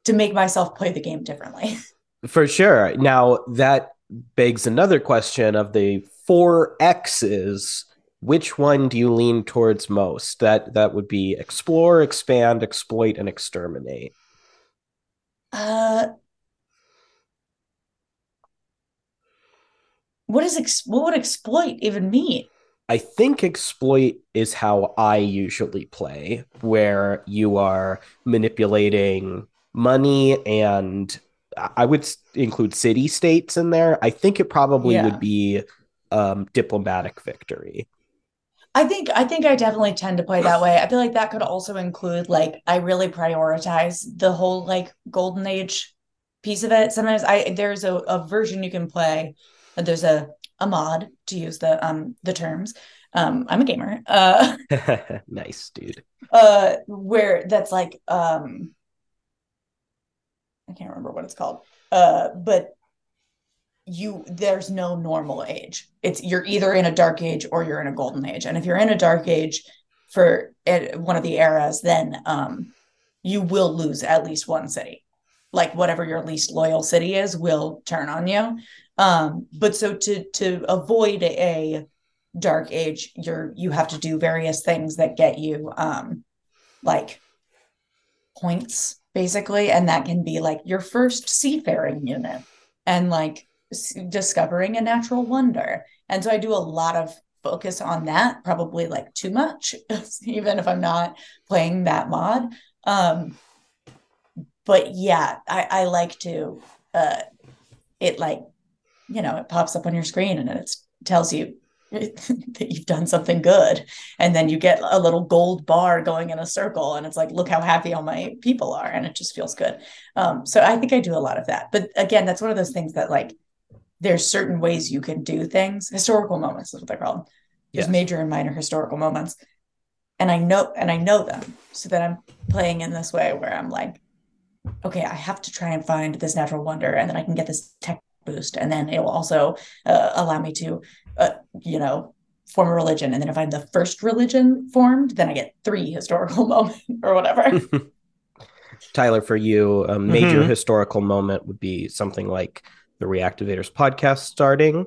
to make myself play the game differently. For sure. Now that begs another question of the four X's. Which one do you lean towards most? That that would be explore, expand, exploit, and exterminate. Uh what is ex- what would exploit even mean? I think exploit is how I usually play, where you are manipulating money and I would include city states in there. I think it probably Yeah. would be um, diplomatic victory. I think I think I definitely tend to play that way. I feel like that could also include like I really prioritize the whole like golden age piece of it. Sometimes I there's a, a version you can play. There's a a mod to use the um the terms. Um I'm a gamer. Uh nice, dude. uh where that's like um I can't remember what it's called. Uh but you there's no normal age. It's you're either in a dark age or you're in a golden age. And if you're in a dark age for one of the eras, then um you will lose at least one city. Like whatever your least loyal city is will turn on you. Um but so to to avoid a dark age, you're you have to do various things that get you um like points basically and that can be like your first seafaring unit and like s- discovering a natural wonder. And so i do a lot of focus on that probably like too much even if i'm not playing that mod. Um but yeah i i like to uh it like you know it pops up on your screen and it tells you that you've done something good. And then you get a little gold bar going in a circle and it's like look how happy all my people are and it just feels good. Um, so i think i do a lot of that. But again that's one of those things that like there's certain ways you can do things. Historical moments is what they're called. There's Yes. major and minor historical moments. And i know and i know them so that i'm playing in this way where i'm like okay i have to try and find this natural wonder and then i can get this tech boost and then it will also uh, allow me to uh, you know form a religion and then if i'm the first religion formed then i get three historical moments or whatever Tyler, for you, a major Mhm. historical moment would be something like the Reactivaders podcast starting,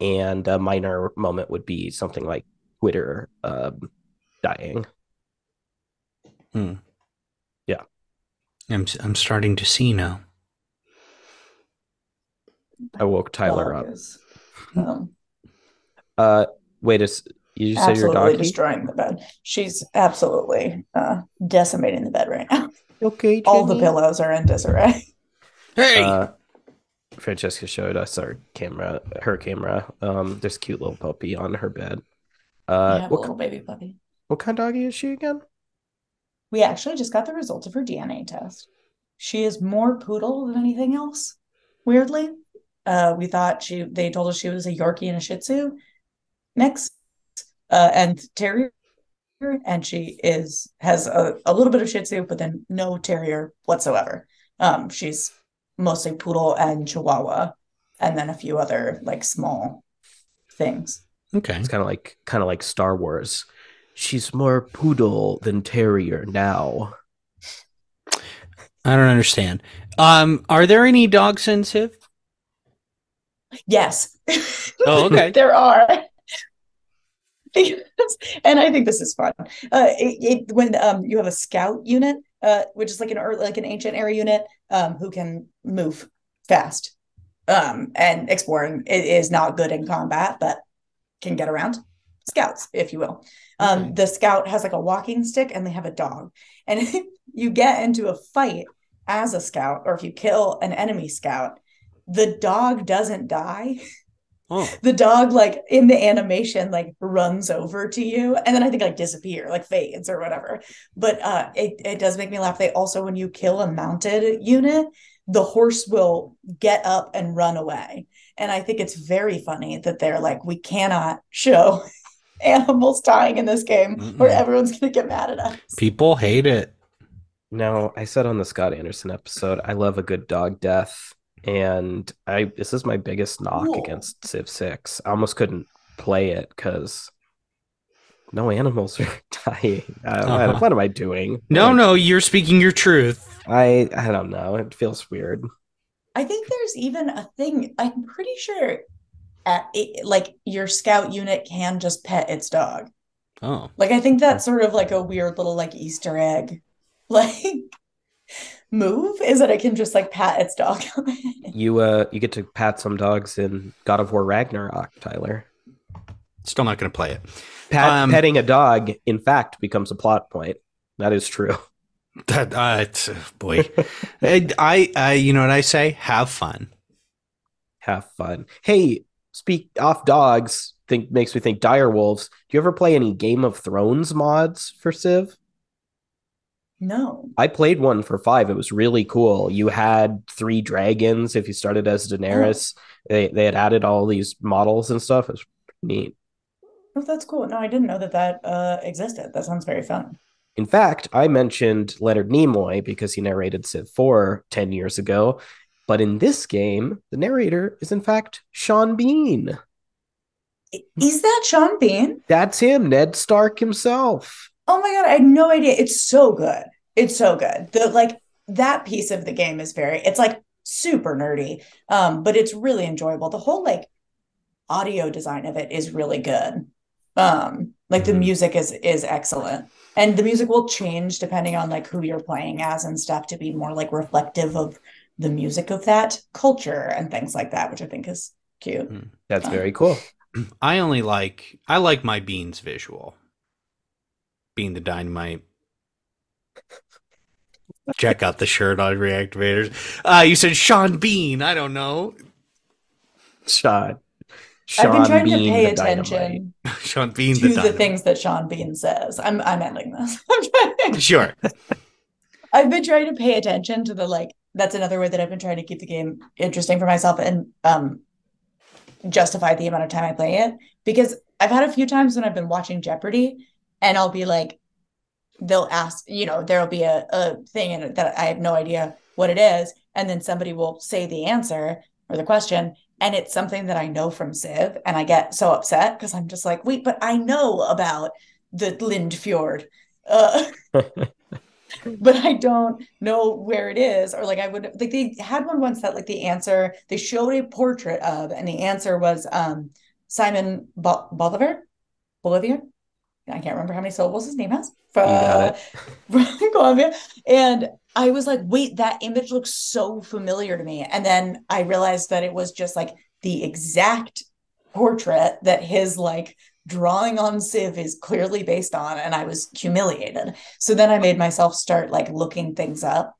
and a minor moment would be something like Twitter um, dying. I'm I'm starting to see now. I woke Tyler Dog up. is, um, Uh, wait, is you just said your absolutely doggy? destroying the bed. She's absolutely uh, decimating the bed right now. Okay, all the pillows are in disarray. Hey, Uh, Francesca showed us our camera, her camera. Um, there's a cute little puppy on her bed. I Uh, have a what, little baby puppy. What kind of doggy is she again? we actually just got the results of her dna test. She is more poodle than anything else weirdly. Uh, we thought she they told us she was a yorkie and a shih tzu mix uh, and terrier and she is has a, a little bit of shih tzu but then no terrier whatsoever um she's mostly poodle and chihuahua and then a few other like small things okay. It's kind of like kind of like Star Wars. She's more poodle than terrier now. I don't understand. Um, are there any dog sensitive? yes Oh, okay. there are Because- and i think this is fun uh it, it, when um you have a scout unit uh which is like an like an ancient era unit um who can move fast um and exploring it is not good in combat but can get around scouts, if you will. Um, Okay. The scout has like a walking stick and they have a dog. And if you get into a fight as a scout, or if you kill an enemy scout, the dog doesn't die. Oh, The dog, like in the animation, like runs over to you and then I think like disappear, like fades or whatever. But uh it, it does make me laugh. They also, when you kill a mounted unit, the horse will get up and run away. And I think it's very funny that they're like, we cannot show animals dying in this game or Mm-mm. everyone's going to get mad at us. people hate it. No, I said on the Scott Anderson episode, I love a good dog death, and I this is my biggest knock Cool. against Civ Six. I almost couldn't play it because no animals are dying. Uh, what- Uh-huh. what, am I doing? No, Like, no, you're speaking your truth. I I don't know. It feels weird. I think there's even a thing, I'm pretty sure at it, like your scout unit can just pet its dog. Oh, Like I think that's sort of like a weird little like Easter egg like move is that it can just like pat its dog. You uh you get to pat some dogs in God of War Ragnarok, Tyler. still not going to play it. Pat, Um, petting a dog, in fact, becomes a plot point. That is true. That uh, it's, boy, I, I, I, you know what I say? Have fun. Have fun. Hey, speak off dogs. Think makes me think dire wolves. Do you ever play any Game of Thrones mods for Civ? No. I played one for five. It was really cool. You had three dragons if you started as Daenerys. They they had added all these models and stuff. It was neat. Oh, that's cool. No, I didn't know that that uh existed. That sounds very fun. In fact, I mentioned Leonard Nimoy because he narrated Civ 4 10 years ago. But in this game, the narrator is in fact Sean Bean. Is that Sean Bean? That's him, Ned Stark himself. Oh my god, I had no idea. It's so good. It's so good. The like that piece of the game is very it's like super nerdy. Um, but it's really enjoyable. The whole like audio design of it is really good. Um, like the Mhm. music is is excellent. And the music will change depending on like who you're playing as and stuff to be more like reflective of the music of that culture and things like that, which I think is cute. That's very cool. I only like, I like my beans visual. Being the dynamite. Check out the shirt on Reactivaders. Uh, you said Sean Bean. I don't know. Sean. I've been Sean trying to pay attention Sean Bean to the the, things that Sean Bean says. I'm I'm ending this. I'm trying. Sure. I've been trying to pay attention to the like that's another way that I've been trying to keep the game interesting for myself and um justify the amount of time I play it because I've had a few times when I've been watching Jeopardy and I'll be like they'll ask, you know, there'll be a, a thing in it that I have no idea what it is and then somebody will say the answer or the question and it's something that I know from Civ and I get so upset because I'm just like, wait, but I know about the Lind Fjord. Uh but I don't know where it is. Or like I would like they had one once that like the answer they showed a portrait of, and the answer was um Simon Bo- Bolivar, Bolivier. I can't remember how many syllables his name has. From, from Colombia, and I was like, wait, that image looks so familiar to me. And then I realized that it was just like the exact portrait that his like drawing on Civ is clearly based on, and I was humiliated. So then I made myself start like looking things up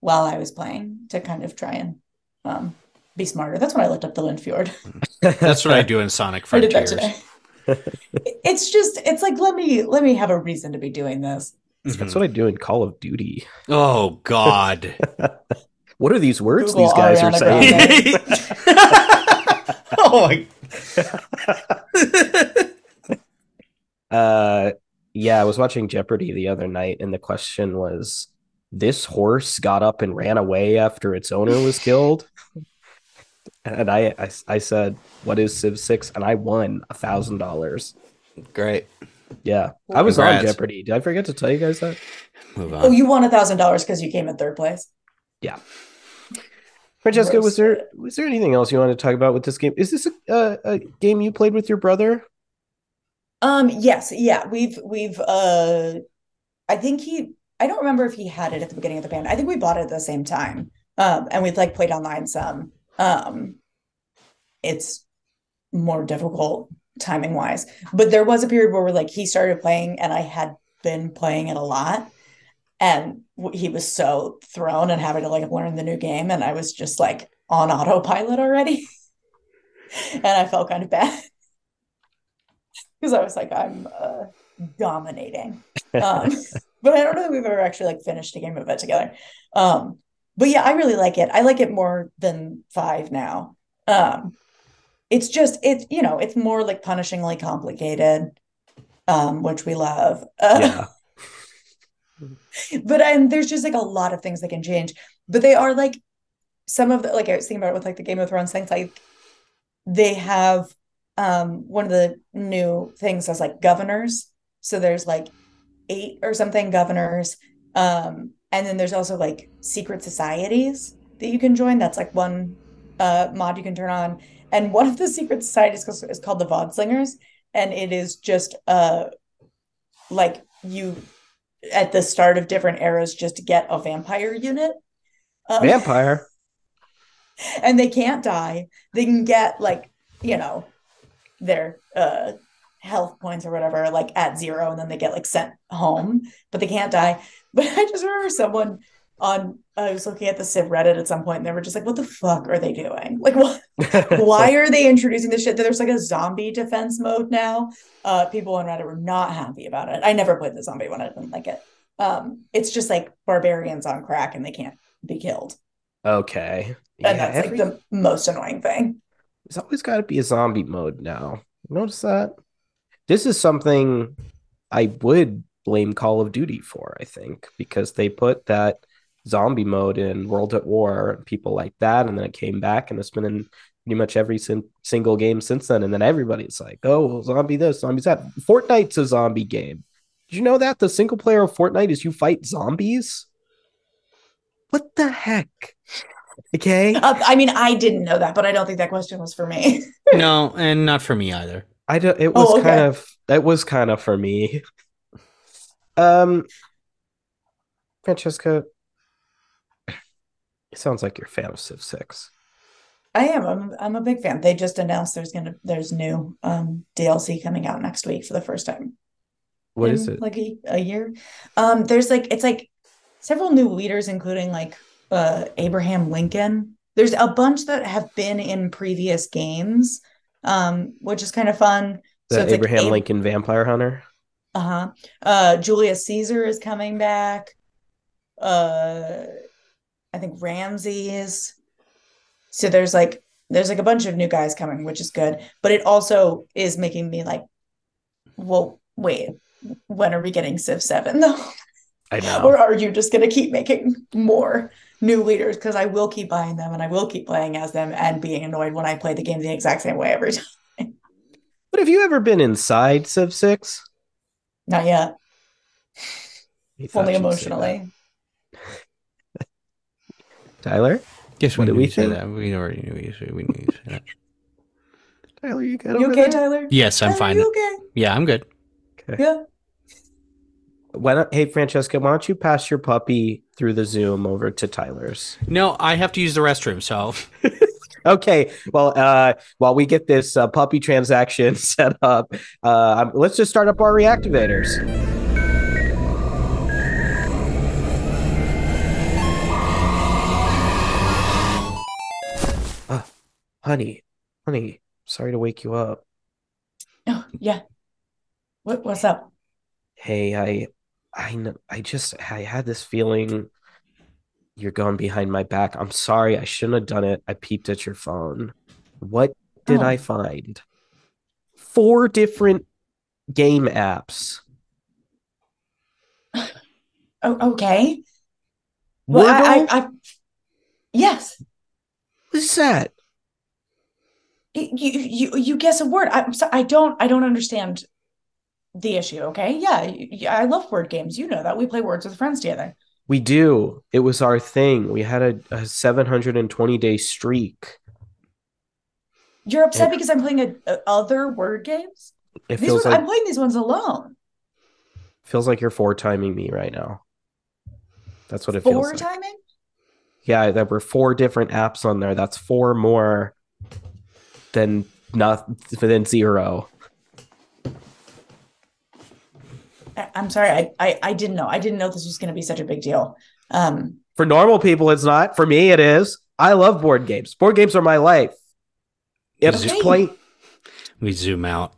while I was playing to kind of try and um, be smarter. That's when I looked up the Lindfjord. That's what I do in Sonic I did that today. It's just it's like let me let me have a reason to be doing this. Mhm. That's what I do in Call of Duty. Oh God. What are these words Google these guys are saying? oh my. Uh, yeah, I was watching Jeopardy the other night, and the question was, "This horse got up and ran away after its owner was killed." And I, I, I said, "What is Civ Six?" And I won a thousand dollars. Great. Yeah, I was on Jeopardy. Did I forget to tell you guys that? Move on. Oh, you won a thousand dollars because you came in third place. Yeah. Francesca, was there was there anything else you wanted to talk about with this game? Is this a, a, a game you played with your brother? Um, yes, yeah, we've we've uh I think he I don't remember if he had it at the beginning of the band. I think we bought it at the same time. Um, and we've like played online some. Um, it's more difficult timing wise. But there was a period where like he started playing and I had been playing it a lot. And he was so thrown and having to like learn the new game. And I was just like on autopilot already. and I felt kind of bad because I was like, I'm uh, dominating. Um, but I don't know that we've ever actually like finished a game of it together. Um, but yeah, I really like it. I like it more than five now. Um, it's just it's you know it's more like punishingly complicated, um, which we love. Uh, Yeah. but and there's just like a lot of things that can change. But they are like some of the like I was thinking about it with like the Game of Thrones things. Like they have um one of the new things as like governors. So there's like eight or something governors. Um, and then there's also like secret societies that you can join. That's like one uh mod you can turn on. And one of the secret societies is called the Voidsingers, and it is just uh like you at the start of different eras just get a vampire unit. Um, Vampire. and they can't die. They can get like, you know, their uh health points or whatever, like at zero, and then they get like sent home, but they can't die. But I just remember someone on I was looking at the Civ Reddit at some point and they were just like, what the fuck are they doing? Like what why are they introducing this shit? There's like a zombie defense mode now. Uh people on Reddit were not happy about it. I never played the zombie one, I didn't like it. Um, it's just like barbarians on crack and they can't be killed. Okay. And Yeah, that's every- like the most annoying thing. There's always got to be a zombie mode now. Notice that? This is something I would blame Call of Duty for, I think, because they put that zombie mode in World at War and people like that, and then it came back and it's been in pretty much every sin- single game since then. And then everybody's like, oh, well, zombie this, zombie that. Fortnite's a zombie game. Did you know that the single player of Fortnite is you fight zombies? What the heck? Okay. Uh, I mean, I didn't know that, but I don't think that question was for me. no, and not for me either. I don't, it was Oh, okay. kind of that was kind of for me. Um Francesca, it sounds like you're a fan of Civ 6. I am. I'm, I'm a big fan. They just announced there's gonna there's new um DLC coming out next week for the first time. What is it? Like a, a year. Um, there's like it's like several new leaders, including like uh Abraham Lincoln. There's a bunch that have been in previous games, um, which is kind of fun. The like Abraham Ab- Lincoln Vampire Hunter. Uh-huh. Uh Julius Caesar is coming back. Uh I think Ramses. So there's like there's like a bunch of new guys coming, which is good. But it also is making me like, well, wait, when are we getting Civ 7 though? I know. Or are you just gonna keep making more new leaders? Because I will keep buying them and I will keep playing as them and being annoyed when I play the game the exact same way every time. But have you ever been inside Civ 6? Not yet. You Only emotionally. Tyler? Guess What did we say that. We already knew you said we knew you said that. Tyler, you good You okay, there? Tyler? Yes, I'm Tyler, fine. You okay? Yeah, I'm good. Okay. Yeah. Why not, hey, Francesca, why don't you pass your puppy through the Zoom over to Tyler's? No, I have to use the restroom, so Okay, well, uh, while we get this uh, puppy transaction set up, uh, let's just start up our reactivaders. Uh, honey, honey, sorry to wake you up. Oh, yeah. What what's up? Hey, I, I, I just, I had this feeling you're going behind my back. I'm sorry, I shouldn't have done it. I peeped at your phone. What did Oh. I find? Four different game apps. Oh, okay. Well, I, Wordle? I, I yes. What is that? You, you you guess a word. I'm sorry. I don't I don't understand the issue. Okay. Yeah. I love word games. You know that we play words with friends together. We do. It was our thing. We had a, a 720 day streak. You're upset Yeah. because I'm playing a, a- other word games. It These feels ones, like I'm playing these ones alone. feels like you're four timing me right now. That's what it feels like. Four timing. Yeah, there were four different apps on there. That's four more than not than zero. I, I'm sorry. I, I I didn't know. I didn't know this was going to be such a big deal. Um, For normal people, it's not. For me, it is. I love board games. Board games are my life. If Is just play, We zoom out.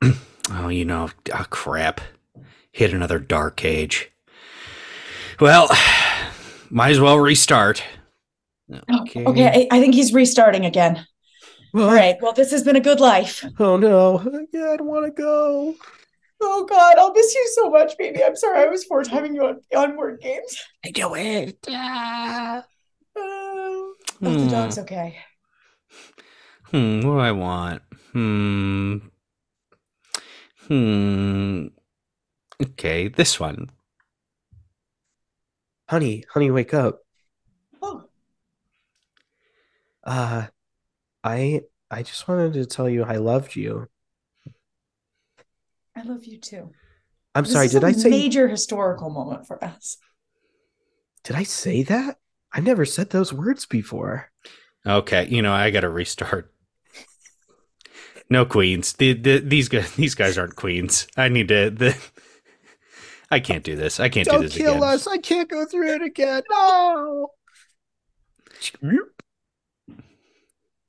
oh, you know, oh, crap. Hit another dark age. Well, might as well restart. okay, I, I think he's restarting again. All right. Well, this has been a good life. Oh no! Yeah, I don't want to go. Oh God, I'll miss you so much, baby. I'm sorry I was four timing you on, on word games. I do it. Uh, oh, the dog's okay. Hmm, what do I want? Hmm. Hmm. Okay, this one. Honey, honey, wake up. Oh, Uh, I I just wanted to tell you I loved you. I love you too. I'm This sorry. is Did a I say major historical moment for us? did I say that? I never said those words before. Okay, you know, I got to restart. No queens. The, the, these guys these guys aren't queens. I need to the I can't do this. I can't do Don't this kill again. us. I can't go through it again. No.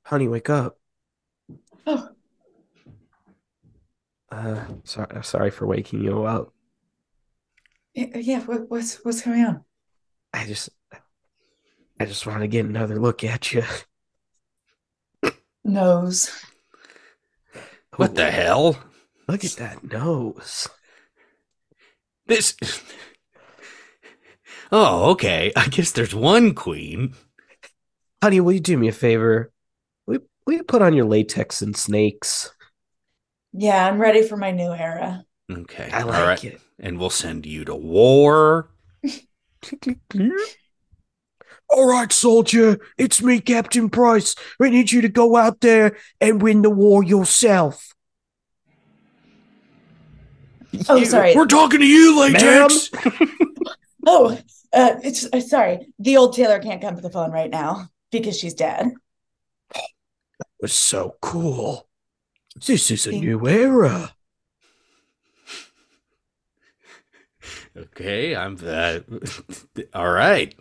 Honey, wake up. Oh, Uh, sorry, sorry for waking you up. yeah. yeah, What, what's what's going on? I just, I just want to get another look at you. Nose. What the hell? Look at that nose. This Oh, okay. I guess there's one queen. Honey, will you do me a favor? We you, will you put on your latex and snakes? Yeah, I'm ready for my new era. Okay. I like right. it. And we'll send you to war. All right, soldier. It's me, Captain Price. We need you to go out there and win the war yourself. Oh, You- sorry. We're talking to you, Latex. Oh, uh, it's uh, sorry. The old Taylor can't come to the phone right now because she's dead. That was so cool. This is a Thank new era. Okay, I'm uh, all right.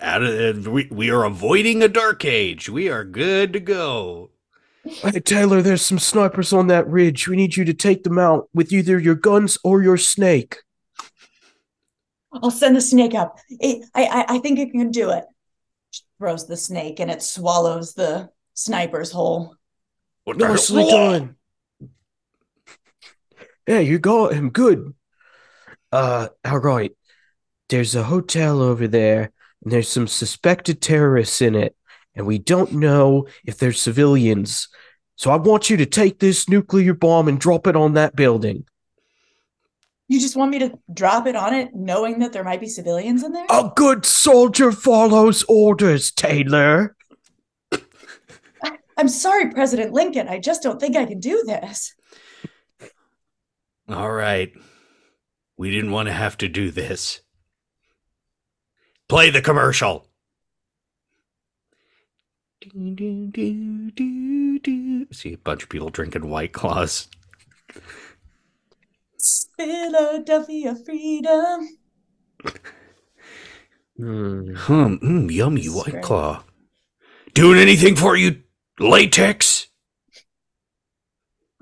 Out of we, we are avoiding a dark age. We are good to go. Hey, Taylor, there's some snipers on that ridge. We need you to take them out with either your guns or your snake. I'll send the snake up. It, I, I I think it can do it. She throws the snake and it swallows the sniper's hole. What the Nicely done. Yeah, you got him. Good. Uh, all right. There's a hotel over there, and there's some suspected terrorists in it, and we don't know if they're civilians. So I want you to take this nuclear bomb and drop it on that building. You just want me to drop it on it, knowing that there might be civilians in there? A good soldier follows orders, Taylor. I'm sorry, President Lincoln. I just don't think I can do this. All right. We didn't want to have to do this. Play the commercial. Do, do, do, do, do. See a bunch of people drinking White Claws. Philadelphia freedom. Hmm. Hmm, mm, yummy White. Claw. Doing anything for you, latex?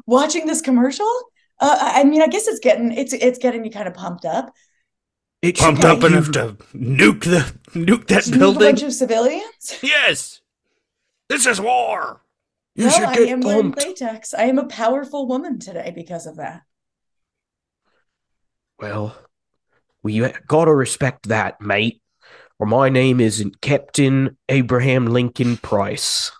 Watching this commercial? Uh, I I mean, I guess it's getting it's it's getting you kind of pumped up. It Pumped up enough to nuke the nuke that Did you meet a building? bunch of civilians? Yes. This is war. You well, should I get am wearing latex. I am a powerful woman today because of that. Well, we gotta respect that, mate. Or my name isn't Captain Abraham Lincoln Price.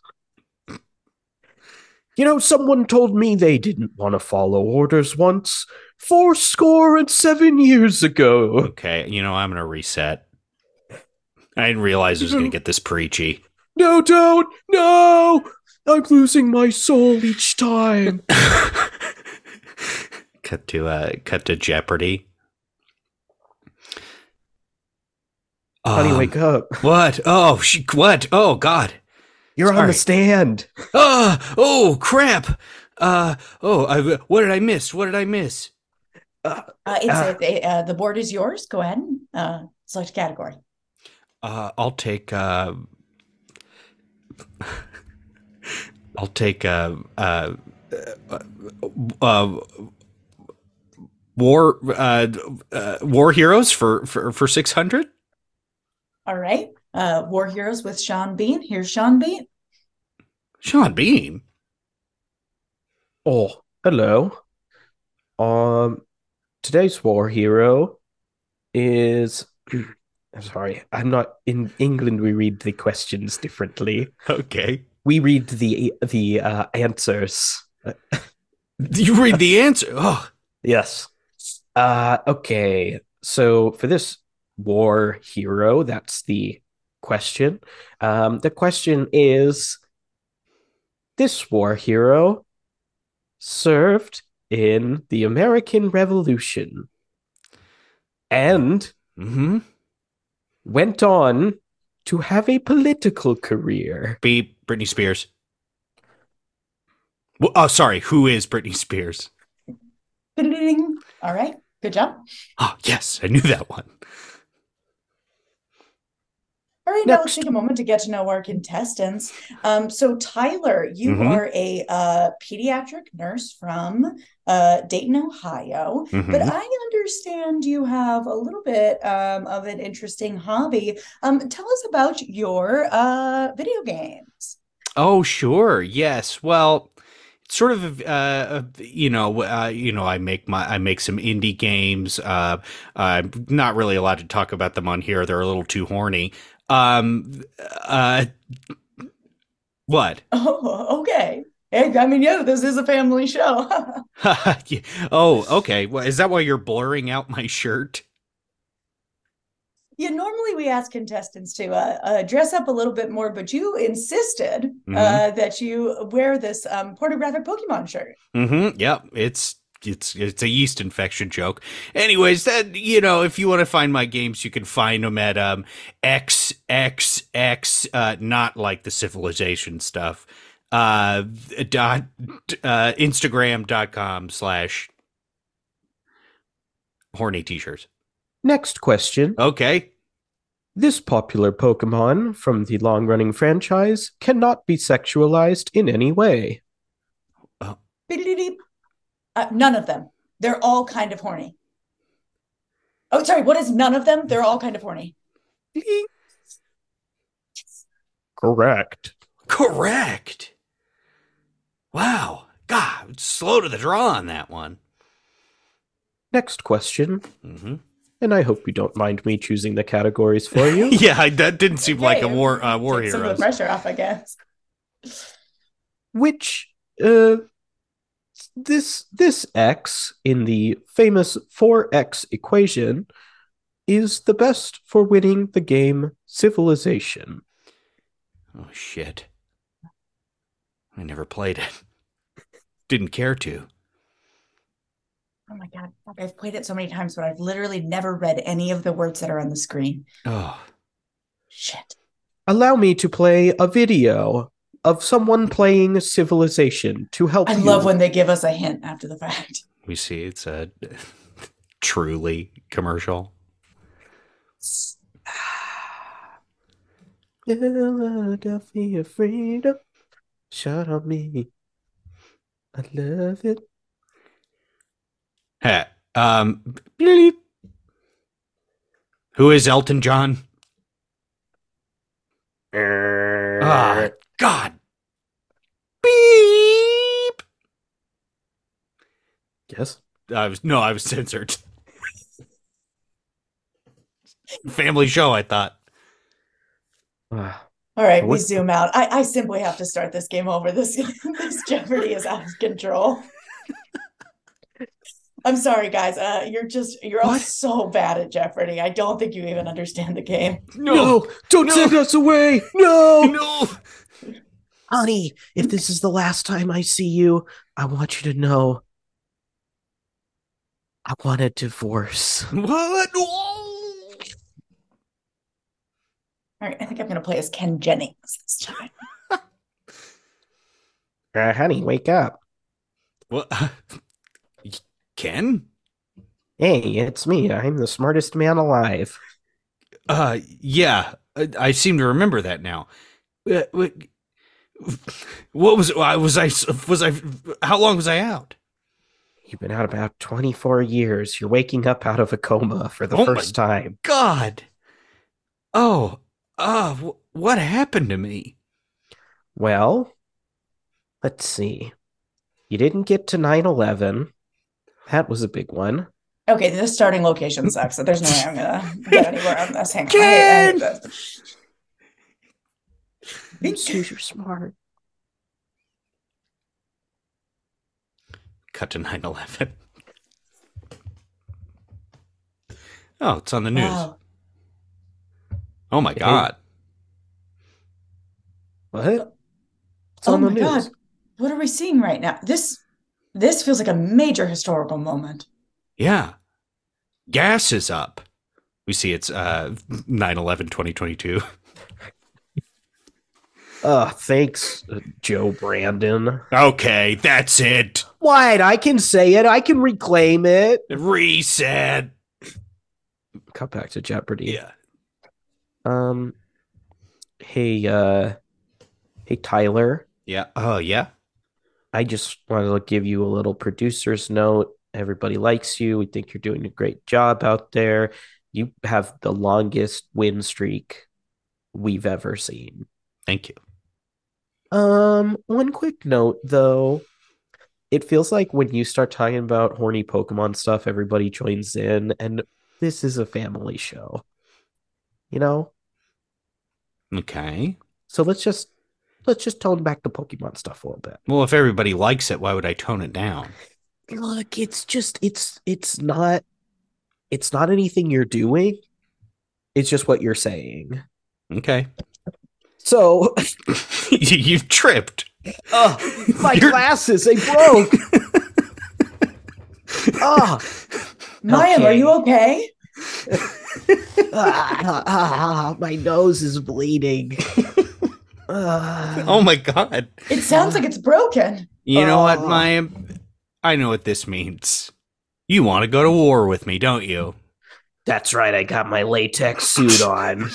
You know, someone told me they didn't want to follow orders once, four score and seven years ago. Okay, you know, I'm going to reset. I didn't realize it was going to get this preachy. No, don't, no! I'm losing my soul each time. cut to uh cut to Jeopardy. Honey, Um, wake up. What? Oh, she, what? Oh God. You're on the stand. Oh, oh crap. Uh oh, I, what did I miss? What did I miss? Uh, it's Uh. a, uh, the board is yours. Go ahead and uh, select a category. Uh, I'll take. Uh, I'll take. Uh, uh, uh, uh, war. Uh, uh, war heroes for for for six hundred. All right. Uh, War Heroes with Sean Bean. Here's Sean Bean. Sean Bean. Oh, hello. Um, today's war hero is. I'm sorry, I'm not in England. We read the questions differently. Okay. We read the the uh, answers. You read the answer. Oh, Yes. Uh, okay. So for this war hero, that's the question. Um, the question is this war hero served in the American Revolution and hmm went on to have a political career. Be Britney Spears. Well, oh, sorry. Who is Britney Spears? All right. Good job. Oh, yes, I knew that one. All right, now let's take a moment to get to know our contestants. Um, so Tyler, you Mhm. are a uh, pediatric nurse from uh, Dayton, Ohio, but Mhm. I understand you have a little bit um, of an interesting hobby. Um, tell us about your uh, video games. Oh, sure. Yes. Well, it's sort of uh, you know uh, you know I make my I make some indie games. Uh, I'm not really allowed to talk about them on here. They're a little too horny. Um. Uh. What? Oh, okay. Hey, I mean, yeah, this is a family show. Oh, okay. Well, is that why you're blurring out my shirt? Yeah, normally we ask contestants to uh, uh, dress up a little bit more, but you insisted Mhm. uh, that you wear this um, pornographic Pokemon shirt. Mm-hmm. Yep. It's it's it's a yeast infection joke. Anyways, that you know, if you want to find my games, you can find them at um xxx uh not like the civilization stuff. Uh dot uh Instagram.com slash horny t-shirts. Next question. Okay. This popular Pokemon from the long running franchise cannot be sexualized in any way. Beep-de-deep. Uh, none of them. They're all kind of horny. Oh, sorry. What is none of them? They're all kind of horny. Correct. Correct. Wow. God, slow to the draw on that one. Next question, Mm-hmm. and I hope you don't mind me choosing the categories for you. yeah, that didn't seem like a Okay, war uh, war Take some of the pressure off, I guess. Which uh this this x in the famous 4x equation is the best for winning the game Civilization. Oh shit. I never played it. Didn't care to. Oh my God. I've played it so many times, but I've literally never read any of the words that are on the screen. Oh. Shit. Allow me to play a video of someone playing Civilization to help I you. love when they give us a hint after the fact. We see it's a truly commercial. Philadelphia freedom, shut on me. I love it. Hey, um bleep. Who is Elton John? Ah, God. Beep. Yes. I was no, I was censored. Family show, I thought. All right, we zoom out. I, I simply have to start this game over. This this Jeopardy is out of control. I'm sorry, guys. Uh, you're just you're all so bad at Jeopardy. I don't think you even understand the game. no, don't no. send us away. No. no. Honey, if this is the last time I see you, I want you to know I want a divorce. What? No. All right, I think I'm gonna play as Ken Jennings this time. Uh, honey, wake up. What? Ken? Hey, it's me. I'm the smartest man alive. Uh, yeah, I, I seem to remember that now. Uh, what, what was I was I was I how long was I out? You've been out about 24 years. You're waking up out of a coma for the Oh my first time. God. Oh, uh, wh- what happened to me? Well, let's see. You didn't get to 9 11. That was a big one. Okay, this starting location sucks. So there's no way I'm gonna get anywhere on this. Hang on. I hate- I hate Ken! this. You're smart. Cut to 9 11. Oh, it's on the news. Wow. Oh my God. What? It's Oh on the my news. god. What are we seeing right now? This this feels like a major historical moment. Yeah. Gas is up. We see it's uh 9 11 2022. Uh, thanks, uh, Joe Brandon. Okay, that's it. What? I can say it. I can reclaim it. Reset. Cut back to Jeopardy. Yeah. Um, hey, uh, hey, Tyler. Yeah. Oh, yeah. I just wanted to give you a little producer's note. Everybody likes you. We think you're doing a great job out there. You have the longest win streak we've ever seen. Thank you. Um, one quick note though. It feels like when you start talking about horny Pokemon stuff, everybody joins in, and this is a family show. You know? Okay. So let's just let's just tone back the Pokemon stuff a little bit. Well, if everybody likes it, why would I tone it down? Look, it's just it's it's not it's not anything you're doing. It's just what you're saying. Okay. So, you, tripped. oh, my You're- glasses, they broke. Ah, Mayim, are Okay. you okay? ah, ah, ah, my nose is bleeding. Ah. Oh my God. It sounds like it's broken. You know what, Oh. Maya? I know what this means. You want to go to war with me, don't you? That's right, I got my latex suit on.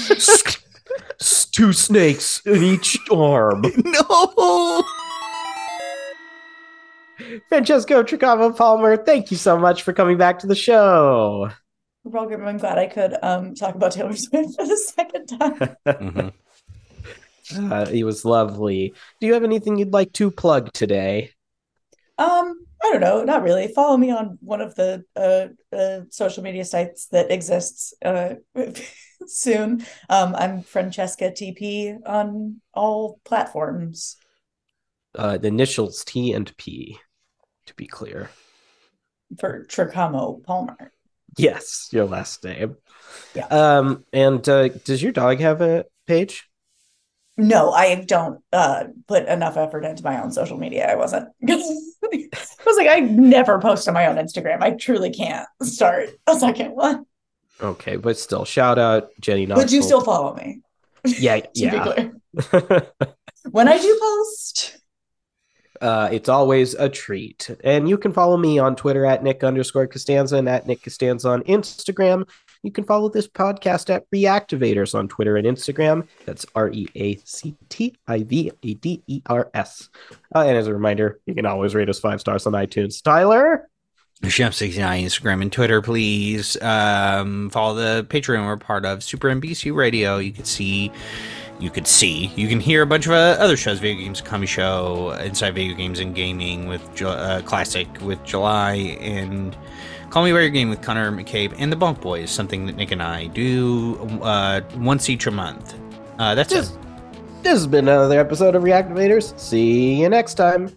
S- s- Two snakes in each arm. No. Francesca Tricamo Palmer, thank you so much for coming back to the show. Welcome. I'm glad I could um talk about Taylor Swift for the second time. Mhm. Uh, he was lovely. Do you have anything you'd like to plug today? Um, I don't know, not really. Follow me on one of the uh, uh social media sites that exists uh soon. Um, I'm Francesca TP on all platforms. Uh, the initials T and P, to be clear. for Tricamo Palmer. Yes, your last name. Yeah. Um, and uh, does your dog have a page? No, I don't uh put enough effort into my own social media. I wasn't. I was like, I never post on my own Instagram. I truly can't start a second one. Okay, but still, shout out Jenny Knoxville. But you still follow me. Yeah, yeah. clear. When I do post, uh, it's always a treat. And you can follow me on Twitter at Nick underscore Costanza and at Nick Costanza on Instagram. You can follow this podcast at Reactivaders on Twitter and Instagram. That's R E A C T I V A D E R S. Uh, and as a reminder, you can always rate us five stars on iTunes. Tyler? Chef69 Instagram and Twitter, please. Um, follow the Patreon we're part of, Super NBC Radio. You could see, you could see, you can hear a bunch of uh, other shows, Video Games Comedy Show, Inside Video Games and Gaming with uh, Classic with July, and Call Me By Your Game with Connor McCabe, and The Bunk Boys, something that Nick and I do uh, once each a month. Uh, that's This, it. this has been another episode of Reactivaders. See you next time.